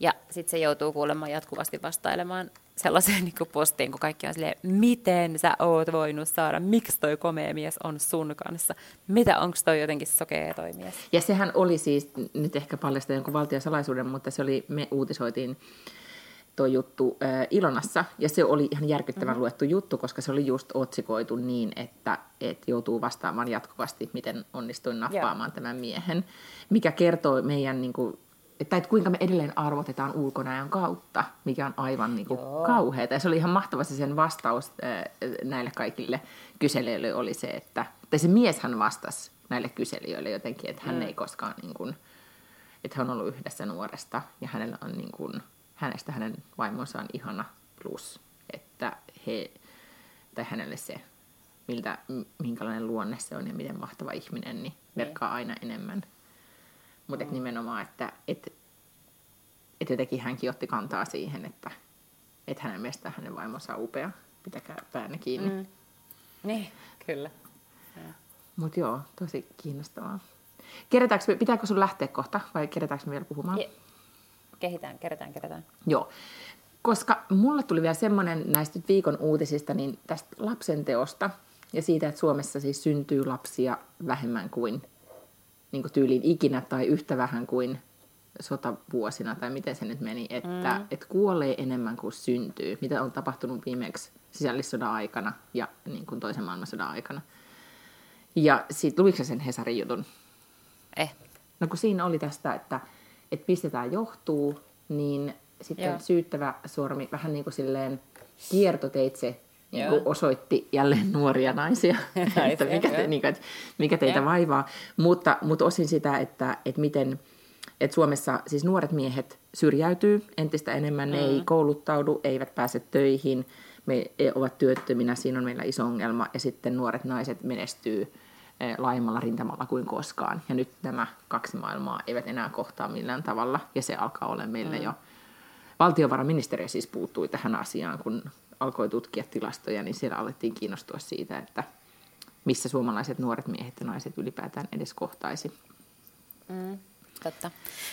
S1: Ja sitten se joutuu kuulemaan jatkuvasti vastailemaan sellaiseen *laughs* niin postiin, kun kaikki on silleen, miten sä oot voinut saada, miksi toi komea mies on sun kanssa, mitä, onko toi jotenkin sokea toi mies?
S2: Ja sehän oli siis, nyt ehkä paljasta jonkun valtiosalaisuuden, mutta se oli, me uutisoitiin tuo juttu äh, Ilonassa, ja se oli ihan järkyttävän mm-hmm. luettu juttu, koska se oli just otsikoitu niin, että et joutuu vastaamaan jatkuvasti, miten onnistuin nappaamaan Joo. tämän miehen, mikä kertoo meidän niin kuin, että, että kuinka me edelleen arvotetaan ulkonäön kautta, mikä on aivan niin kuin kauheata. Ja se oli ihan mahtava se sen vastaus äh, näille kaikille kyselijöille oli se, että, tai se mieshän vastasi näille kyselijöille jotenkin, että hän mm. ei koskaan, niin kuin, että hän on ollut yhdessä nuoresta ja hänellä on niin kuin, hänestä hänen vaimonsa on ihana plus, että he, tai hänelle se, miltä, minkälainen luonne se on ja miten mahtava ihminen, niin merkkaa aina enemmän. Mutta mm. nimenomaan, että et, et jotenkin hänkin otti kantaa siihen, että et hänen mielestään hänen vaimonsa on upea. Pitäkää päänne kiinni. Mm.
S1: Niin, kyllä.
S2: Mutta joo, tosi kiinnostavaa. Keretäänkö, pitääkö sun lähteä kohta vai keretäänkö me vielä puhumaan? Je-
S1: kehitään, keretään, keretään.
S2: Joo. Koska mulle tuli vielä semmoinen näistä viikon uutisista, niin tästä lapsen teosta ja siitä, että Suomessa siis syntyy lapsia vähemmän kuin, niin kuin tyyliin ikinä tai yhtä vähän kuin sotavuosina, tai miten se nyt meni, että mm. et kuolee enemmän kuin syntyy, mitä on tapahtunut viimeksi sisällissodan aikana ja niin kuin toisen maailmansodan aikana. Ja siitä, luiko sen Hesarin jutun?
S1: Eh.
S2: No kun siinä oli tästä, että että pistetään johtuu, niin sitten Joo. syyttävä sormi vähän niin kuin silleen kiertoteitse niin kuin osoitti jälleen nuoria naisia, *laughs* *laughs* että mikä, te, niin kuin, että mikä teitä Joo. vaivaa. Mutta, mutta osin sitä, että, että miten että Suomessa siis nuoret miehet syrjäytyy entistä enemmän, mm. ne ei mm. kouluttaudu, eivät pääse töihin, me ovat työttöminä, siinä on meillä iso ongelma, ja sitten nuoret naiset menestyy laajemmalla rintamalla kuin koskaan. Ja nyt nämä kaksi maailmaa eivät enää kohtaa millään tavalla, ja se alkaa olla meillä mm. jo. Valtiovarainministeriö siis puuttui tähän asiaan, kun alkoi tutkia tilastoja, niin siellä alettiin kiinnostua siitä, että missä suomalaiset nuoret miehet ja naiset ylipäätään edes kohtaisi.
S1: Mm, totta.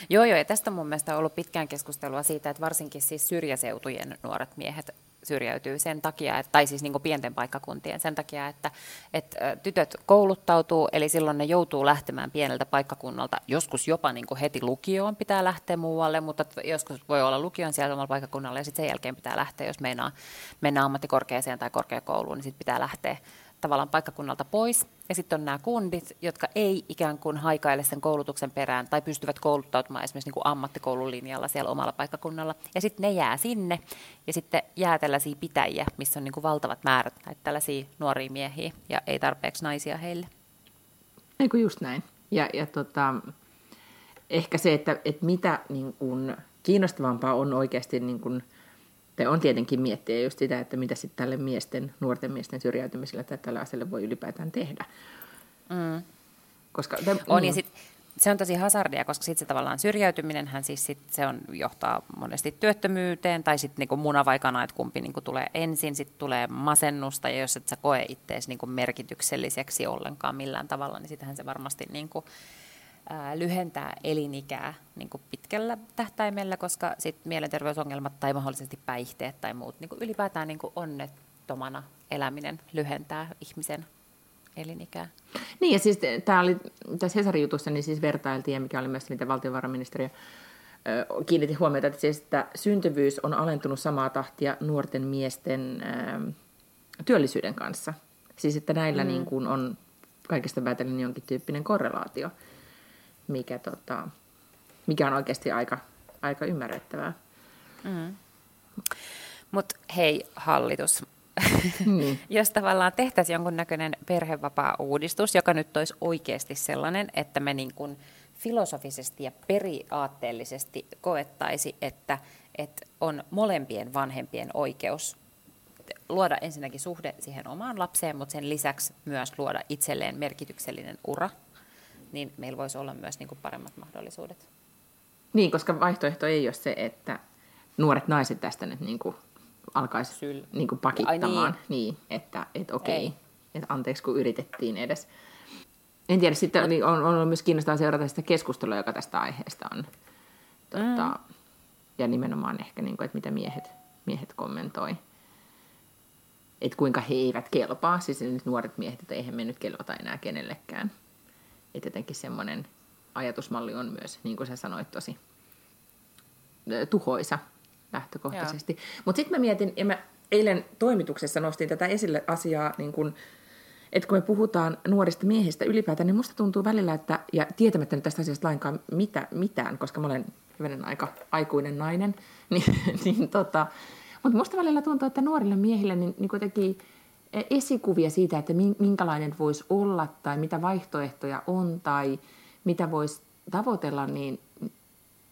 S1: Joo, joo, ja tästä mun mielestä on ollut pitkään keskustelua siitä, että varsinkin siis syrjäseutujen nuoret miehet syrjäytyy sen takia, että, tai siis niin kuin pienten paikkakuntien sen takia, että, että tytöt kouluttautuu, eli silloin ne joutuu lähtemään pieneltä paikkakunnalta, joskus jopa niin kuin heti lukioon pitää lähteä muualle, mutta joskus voi olla lukion siellä omalla paikkakunnalla ja sitten sen jälkeen pitää lähteä, jos meinaa mennä ammattikorkeaseen tai korkeakouluun, niin sitten pitää lähteä tavallaan paikkakunnalta pois. Ja sitten on nämä kundit, jotka ei ikään kuin haikaile sen koulutuksen perään tai pystyvät kouluttautumaan esimerkiksi niin kuin ammattikoulun linjalla siellä omalla paikkakunnalla. Ja sitten ne jää sinne ja sitten jää tällaisia pitäjiä, missä on niin kuin valtavat määrät näitä tällaisia nuoria miehiä ja ei tarpeeksi naisia heille.
S2: Eikö just näin. Ja, ja tota, ehkä se, että, että mitä niin kuin kiinnostavampaa on oikeasti niin kuin – se on tietenkin miettiä just sitä, että mitä sitten tälle miesten, nuorten miesten syrjäytymiselle tai tälle asialle voi ylipäätään tehdä.
S1: Mm. Koska, te, on, mm. ja sit, se on tosi hazardia, koska sitten se tavallaan syrjäytyminenhän siis sit se on, johtaa monesti työttömyyteen tai sitten niinku muna vai kana, että kumpi niinku tulee ensin, sitten tulee masennusta ja jos et sä koe ittees niinku merkitykselliseksi ollenkaan millään tavalla, niin sittenhän se varmasti niinku, lyhentää elinikää niin kuin pitkällä tähtäimellä, koska sit mielenterveysongelmat tai mahdollisesti päihteet tai muut niin kuin ylipäätään niin kuin onnettomana eläminen lyhentää ihmisen elinikää.
S2: Niin, ja siis tämä oli tässä Hesarin jutussa, niin siis vertailtiin, mikä oli myös mitä valtiovarainministeriö kiinnitti huomiota, että, siis, että syntyvyys on alentunut samaa tahtia nuorten miesten työllisyyden kanssa. Siis että näillä mm. niin kuin on kaikesta päätellen jonkin tyyppinen korrelaatio, mikä, tota, mikä on oikeasti aika, aika ymmärrettävää.
S1: Mm. Mutta hei hallitus, mm. *laughs* jos tavallaan tehtäisiin jonkunnäköinen perhevapaa-uudistus, joka nyt olisi oikeasti sellainen, että me niin kuin filosofisesti ja periaatteellisesti koettaisi, että, että on molempien vanhempien oikeus luoda ensinnäkin suhde siihen omaan lapseen, mutta sen lisäksi myös luoda itselleen merkityksellinen ura, niin meillä voisi olla myös niin kuin paremmat mahdollisuudet.
S2: Niin, koska vaihtoehto ei ole se, että nuoret naiset tästä nyt niin kuin alkaisi Syl... niin kuin pakittamaan. Ai niin. niin, että et okei, että anteeksi kun yritettiin edes. En tiedä, sitten on, on ollut myös kiinnostavaa seurata sitä keskustelua, joka tästä aiheesta on. Totta, mm. Ja nimenomaan ehkä, niin kuin, että mitä miehet, miehet kommentoi. Että kuinka he eivät kelpaa, siis nyt nuoret miehet, että eihän me nyt kelvata enää kenellekään. Että jotenkin semmoinen ajatusmalli on myös, niin kuin sä sanoit, tosi tuhoisa lähtökohtaisesti. Mutta sitten mä mietin, ja mä eilen toimituksessa nostin tätä esille asiaa, niin kun, että kun me puhutaan nuorista miehistä ylipäätään, niin musta tuntuu välillä, että, ja tietämättä nyt tästä asiasta lainkaan mitä, mitään, koska mä olen hyvänen aika aikuinen nainen, *laughs* niin, niin tota, mutta musta välillä tuntuu, että nuorille miehille niin, niin kuitenkin esikuvia siitä, että minkälainen voisi olla tai mitä vaihtoehtoja on tai mitä voisi tavoitella, niin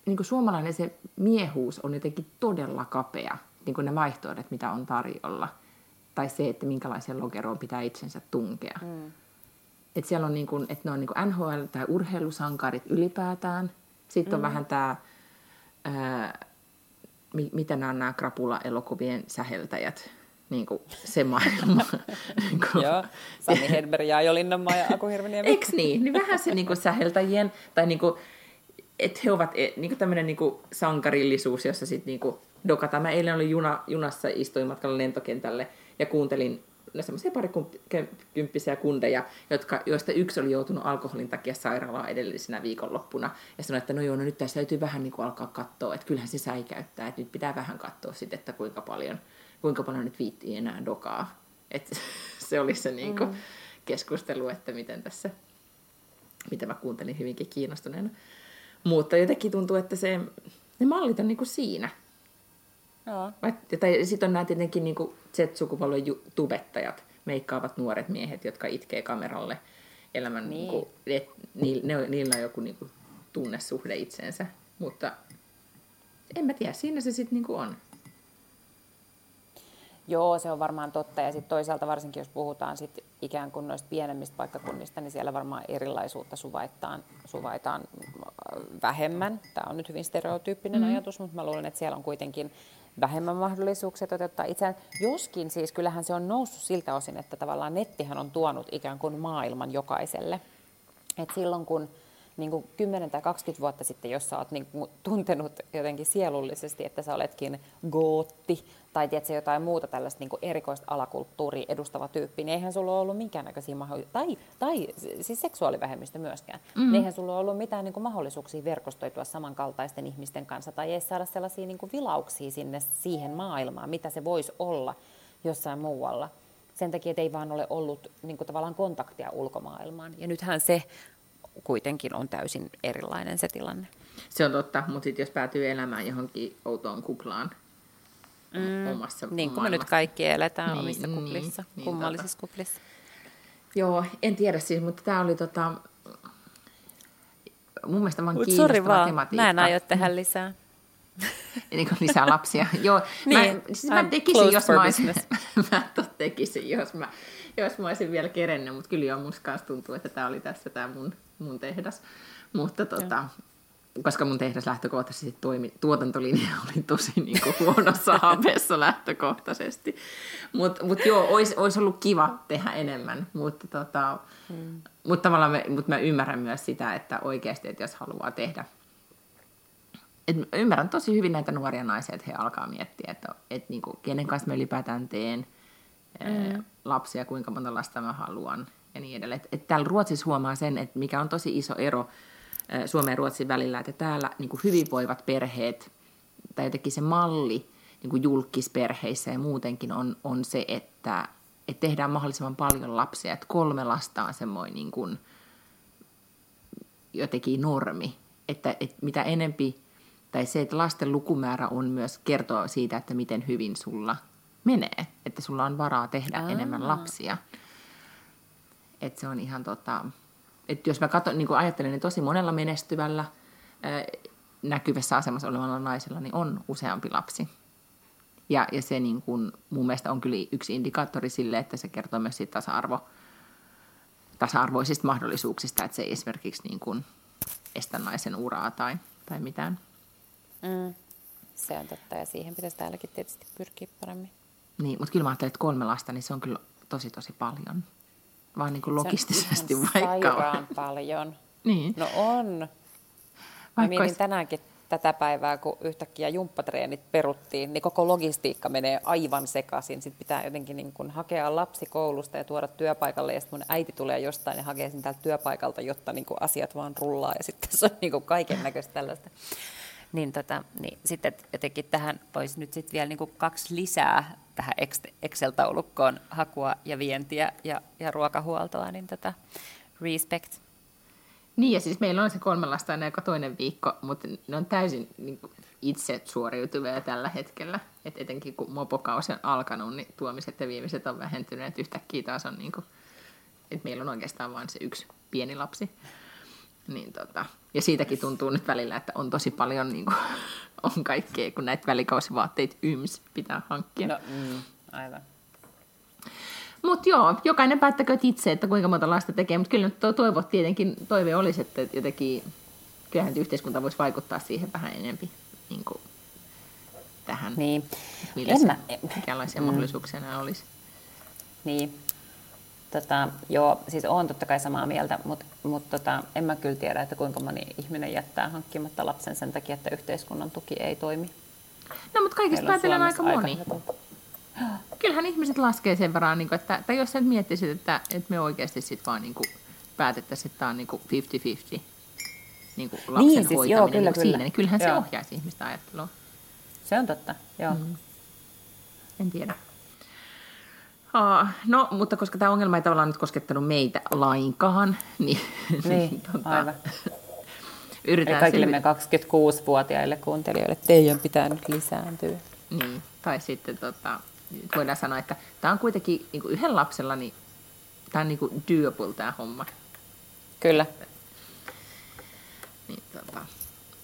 S2: niin kuin suomalainen se miehuus on jotenkin todella kapea, niin kuin ne vaihtoehdot, mitä on tarjolla. Tai se, että minkälaiseen lokeroon pitää itsensä tunkea. Mm. Et siellä on niin kuin, että ne on niin kuin NHL- tai urheilusankarit ylipäätään. Sitten on mm. vähän tämä, mitä nämä nämä krapula-elokuvien säheltäjät. Niin kuin se maailma. *laughs*
S1: niin kuin, Joo, Sami Hedberg ja Ajo Linnanmaa ja Aku Hirviniemi.
S2: Eikö niin? Niin vähän se niin kuin säheltäjien, tai niin kuin, että he ovat e, niin tämmöinen niin sankarillisuus, jossa sitten niin dokataan. Mä eilen olin juna, junassa, istuin matkalla lentokentälle ja kuuntelin semmoisia parikymppisiä kundeja, jotka, joista yksi oli joutunut alkoholin takia sairaalaan edellisenä viikonloppuna. Ja sanoi, että no joo, no nyt tässä täytyy vähän niin kuin alkaa katsoa, että kyllähän se säikäyttää, että nyt pitää vähän katsoa sitten, että kuinka paljon, kuinka paljon nyt viittii enää dokaa. Että *laughs* se oli se niin kuin mm. keskustelu, että miten tässä, mitä mä kuuntelin hyvinkin kiinnostuneena. Mutta jotenkin tuntuu, että se, ne mallit on niin kuin siinä. Joo. Tai sitten on nämä tietenkin niin Z-sukupolven tubettajat, meikkaavat nuoret miehet, jotka itkee kameralle elämän, niin. niin kuin, et, niillä, niillä on joku niin kuin, tunnesuhde itseensä. Mutta en mä tiedä, siinä se sitten niin on.
S1: Joo, se on varmaan totta. Ja sitten toisaalta varsinkin, jos puhutaan sit ikään kuin noista pienemmistä paikkakunnista, niin siellä varmaan erilaisuutta suvaitaan, suvaitaan äh, vähemmän. Tämä on nyt hyvin stereotyyppinen mm. ajatus, mutta mä luulen, että siellä on kuitenkin vähemmän mahdollisuuksia toteuttaa itseään. Joskin siis kyllähän se on noussut siltä osin, että tavallaan nettihän on tuonut ikään kuin maailman jokaiselle. Et silloin kun niin kuin 10 tai 20 vuotta sitten, jos sä oot niin kuin tuntenut jotenkin sielullisesti, että sä oletkin gootti tai tiedätkö, jotain muuta tällaista niin kuin erikoista alakulttuuria edustava tyyppi, niin eihän sulla ole ollut minkäännäköisiä mahdollisuuksia, tai, tai siis seksuaalivähemmistö myöskään, mm. niin eihän sulla ole ollut mitään niin kuin mahdollisuuksia verkostoitua samankaltaisten ihmisten kanssa tai ei saada sellaisia niin kuin vilauksia sinne siihen maailmaan, mitä se voisi olla jossain muualla. Sen takia, että ei vaan ole ollut niin kuin tavallaan kontaktia ulkomaailmaan. Ja nythän se kuitenkin on täysin erilainen se tilanne.
S2: Se on totta, mutta sitten jos päätyy elämään johonkin outoon kuplaan mm, omassa
S1: Niin kuin me nyt kaikki eletään niin, omissa niin, kuplissa, niin, kummallisissa tota. kuplissa.
S2: Joo, en tiedä siis, mutta tämä oli tota, mun mielestä vaan
S1: kiinnostava sorry vaan, tematiikka. mä en aio tehdä lisää. *laughs*
S2: niin kuin lisää lapsia. *laughs* Joo, niin, mä, siis mä tekisin, jos mä, olisin, *laughs* mä tekisin, jos mä, jos mä olisin vielä kerennyt, mutta kyllä jo musta kanssa tuntuu, että tämä oli tässä tämä mun mun tehdas. Mutta tota, koska mun tehdas lähtökohtaisesti toimi, tuotantolinja *laughs* oli tosi niin kuin huonossa *laughs* haaveessa lähtökohtaisesti. Mutta mut joo, olisi olis ollut kiva tehdä enemmän, mutta tota, hmm. mut tavallaan me, mut mä ymmärrän myös sitä, että oikeasti, että jos haluaa tehdä et ymmärrän tosi hyvin näitä nuoria naisia, että he alkaa miettiä, että et niinku, kenen kanssa mä ylipäätään teen mm. lapsia, kuinka monta lasta mä haluan ja niin edelleen. Et, et täällä Ruotsissa huomaa sen, että mikä on tosi iso ero Suomen ja Ruotsin välillä, että täällä niin kuin hyvinvoivat perheet, tai jotenkin se malli niin kuin julkisperheissä ja muutenkin on, on se, että, että tehdään mahdollisimman paljon lapsia, että kolme lasta on semmoinen niin kuin, jotenkin normi, että, että mitä enempi, tai se, että lasten lukumäärä on myös kertoo siitä, että miten hyvin sulla menee, että sulla on varaa tehdä Aa. enemmän lapsia. Että se on ihan tota, että jos mä katson, niin ajattelen, niin tosi monella menestyvällä ää, näkyvässä asemassa olevalla naisella niin on useampi lapsi. Ja, ja se niin kuin, mun mielestä on kyllä yksi indikaattori sille, että se kertoo myös siitä tasa-arvo, tasa-arvoisista mahdollisuuksista, että se ei esimerkiksi niin kuin estä naisen uraa tai, tai mitään.
S1: Mm, se on totta, ja siihen pitäisi täälläkin tietysti pyrkiä paremmin.
S2: Niin, mutta kyllä mä ajattelen, että kolme lasta, niin se on kyllä tosi tosi paljon. Vaan niin kuin logistisesti se on vaikka
S1: on. paljon.
S2: Niin.
S1: No on. Mä mietin olisi... tänäänkin tätä päivää, kun yhtäkkiä jumppatreenit peruttiin, niin koko logistiikka menee aivan sekaisin. Sitten pitää jotenkin niin kuin hakea lapsi koulusta ja tuoda työpaikalle, ja sitten mun äiti tulee jostain ja hakee sen täältä työpaikalta, jotta niin kuin asiat vaan rullaa, ja sitten se on niin kaiken näköistä tällaista. Niin, tota, niin sitten jotenkin tähän olisi nyt sitten vielä niin kuin kaksi lisää tähän Excel-taulukkoon hakua ja vientiä ja, ja ruokahuoltoa, niin tota, respect.
S2: Niin, ja siis meillä on se kolme lasta aina joka toinen viikko, mutta ne on täysin niin kuin itse suoriutuvia tällä hetkellä. Et etenkin kun mopokausi on alkanut, niin tuomiset ja viimeiset on vähentyneet. Yhtäkkiä taas on, niin kuin, että meillä on oikeastaan vain se yksi pieni lapsi. Niin tota, ja siitäkin tuntuu nyt välillä, että on tosi paljon niin kuin, on kaikkea, kun näitä välikausivaatteita yms pitää hankkia.
S1: No, mm, aivan.
S2: Mutta joo, jokainen päättäkö itse, että kuinka monta lasta tekee, mutta kyllä nyt toivot tietenkin, toive olisi, että jotenkin kyllähän yhteiskunta voisi vaikuttaa siihen vähän enempi niin kuin tähän,
S1: niin.
S2: millä en mä, minkälaisia mm. mahdollisuuksia nämä olisi.
S1: Niin, Tota, joo, siis olen totta kai samaa mieltä, mutta mut tota, en mä kyllä tiedä, että kuinka moni ihminen jättää hankkimatta lapsen sen takia, että yhteiskunnan tuki ei toimi.
S2: No, mutta kaikista päätellen aika moni. Aika Kyllähän ihmiset laskee sen varaan, niin kuin, että, tai jos sä miettisit, että, että me oikeasti sitten vaan niin kuin, päätettäisiin, että tämä on niin kuin 50-50 niin kuin lapsen niin, siis, hoitaminen joo, kyllä, niin kyllä. siinä, niin kyllähän joo. se ohjaisi ihmistä ajattelua.
S1: Se on totta, joo. Mm.
S2: En tiedä. Uh, no, mutta koska tämä ongelma ei tavallaan nyt koskettanut meitä lainkaan,
S1: niin, niin, tota, aivan. *laughs* yritetään kaikille me 26-vuotiaille kuuntelijoille, teidän pitää nyt lisääntyä.
S2: Niin, tai sitten tota, voidaan sanoa, että tämä on kuitenkin niin kuin yhden lapsella, niin tämä on niin kuin doable tämä homma.
S1: Kyllä.
S2: Niin, tota,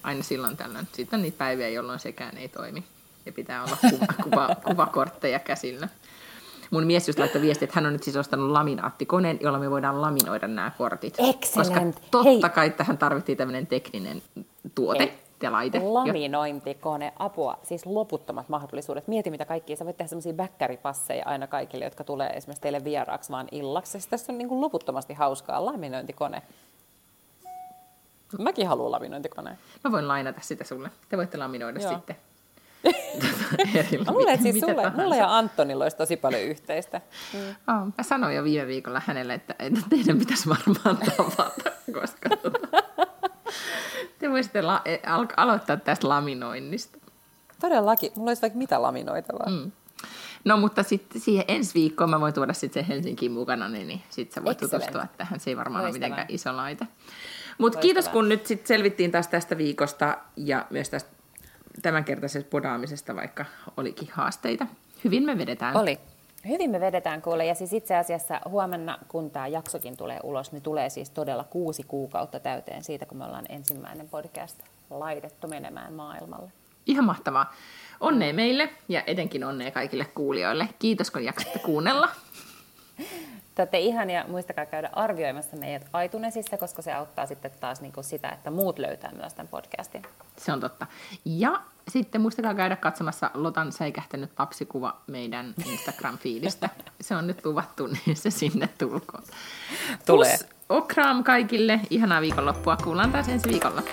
S2: aina silloin tällöin. Sitten on niitä päiviä, jolloin sekään ei toimi. Ja pitää olla kuva, *laughs* kuva, kuvakortteja käsillä. Mun mies just laittoi viesti, että hän on nyt siis ostanut laminaattikoneen, jolla me voidaan laminoida nämä kortit.
S1: Excellent.
S2: Koska totta Hei. kai tähän tarvittiin tämmöinen tekninen tuote. Hei ja laite.
S1: Laminointikone, apua, siis loputtomat mahdollisuudet. Mieti mitä kaikkia, sä voit tehdä semmoisia bäkkäripasseja aina kaikille, jotka tulee esimerkiksi teille vieraaksi vaan illaksi. Siis tässä on niin kuin loputtomasti hauskaa, laminointikone. Mäkin haluan laminointikoneen.
S2: Mä voin lainata sitä sulle. Te voitte laminoida Joo. sitten.
S1: Mä luulen, että siis sulle, mulle ja Antonilla olisi tosi paljon yhteistä.
S2: Mm. Oh, mä sanoin jo viime viikolla hänelle, että, että teidän pitäisi varmaan tavata, *laughs* koska *laughs* te voisitte la- e, al- aloittaa tästä laminoinnista.
S1: Todellakin. Mulla olisi vaikka mitä laminoitavaa. Mm.
S2: No mutta sitten siihen ensi viikkoon mä voin tuoda sitten sen Helsinkiin mukana, niin, niin sitten sä voit Excellent. tutustua tähän. Se ei varmaan Loistavaa. ole mitenkään iso laite. Mutta kiitos kun nyt sitten selvittiin taas tästä viikosta ja myös tästä tämänkertaisesta podaamisesta, vaikka olikin haasteita. Hyvin me vedetään.
S1: Oli. Hyvin me vedetään kuule, ja siis itse asiassa huomenna, kun tämä jaksokin tulee ulos, niin tulee siis todella kuusi kuukautta täyteen siitä, kun me ollaan ensimmäinen podcast laitettu menemään maailmalle.
S2: Ihan mahtavaa. Onnea meille ja etenkin onnea kaikille kuulijoille. Kiitos, kun jaksatte kuunnella. *laughs*
S1: Te olette ihania, muistakaa käydä arvioimassa meidät iTunesissa, koska se auttaa sitten taas niin kuin sitä, että muut löytää myös tämän podcastin.
S2: Se on totta. Ja sitten muistakaa käydä katsomassa Lotan säikähtänyt lapsikuva meidän Instagram-fiilistä. Se on nyt luvattu, *laughs* niin se sinne tulkoon.
S1: Tulee.
S2: Plus, okram kaikille. Ihanaa viikonloppua. Kuullaan taas ensi viikolla.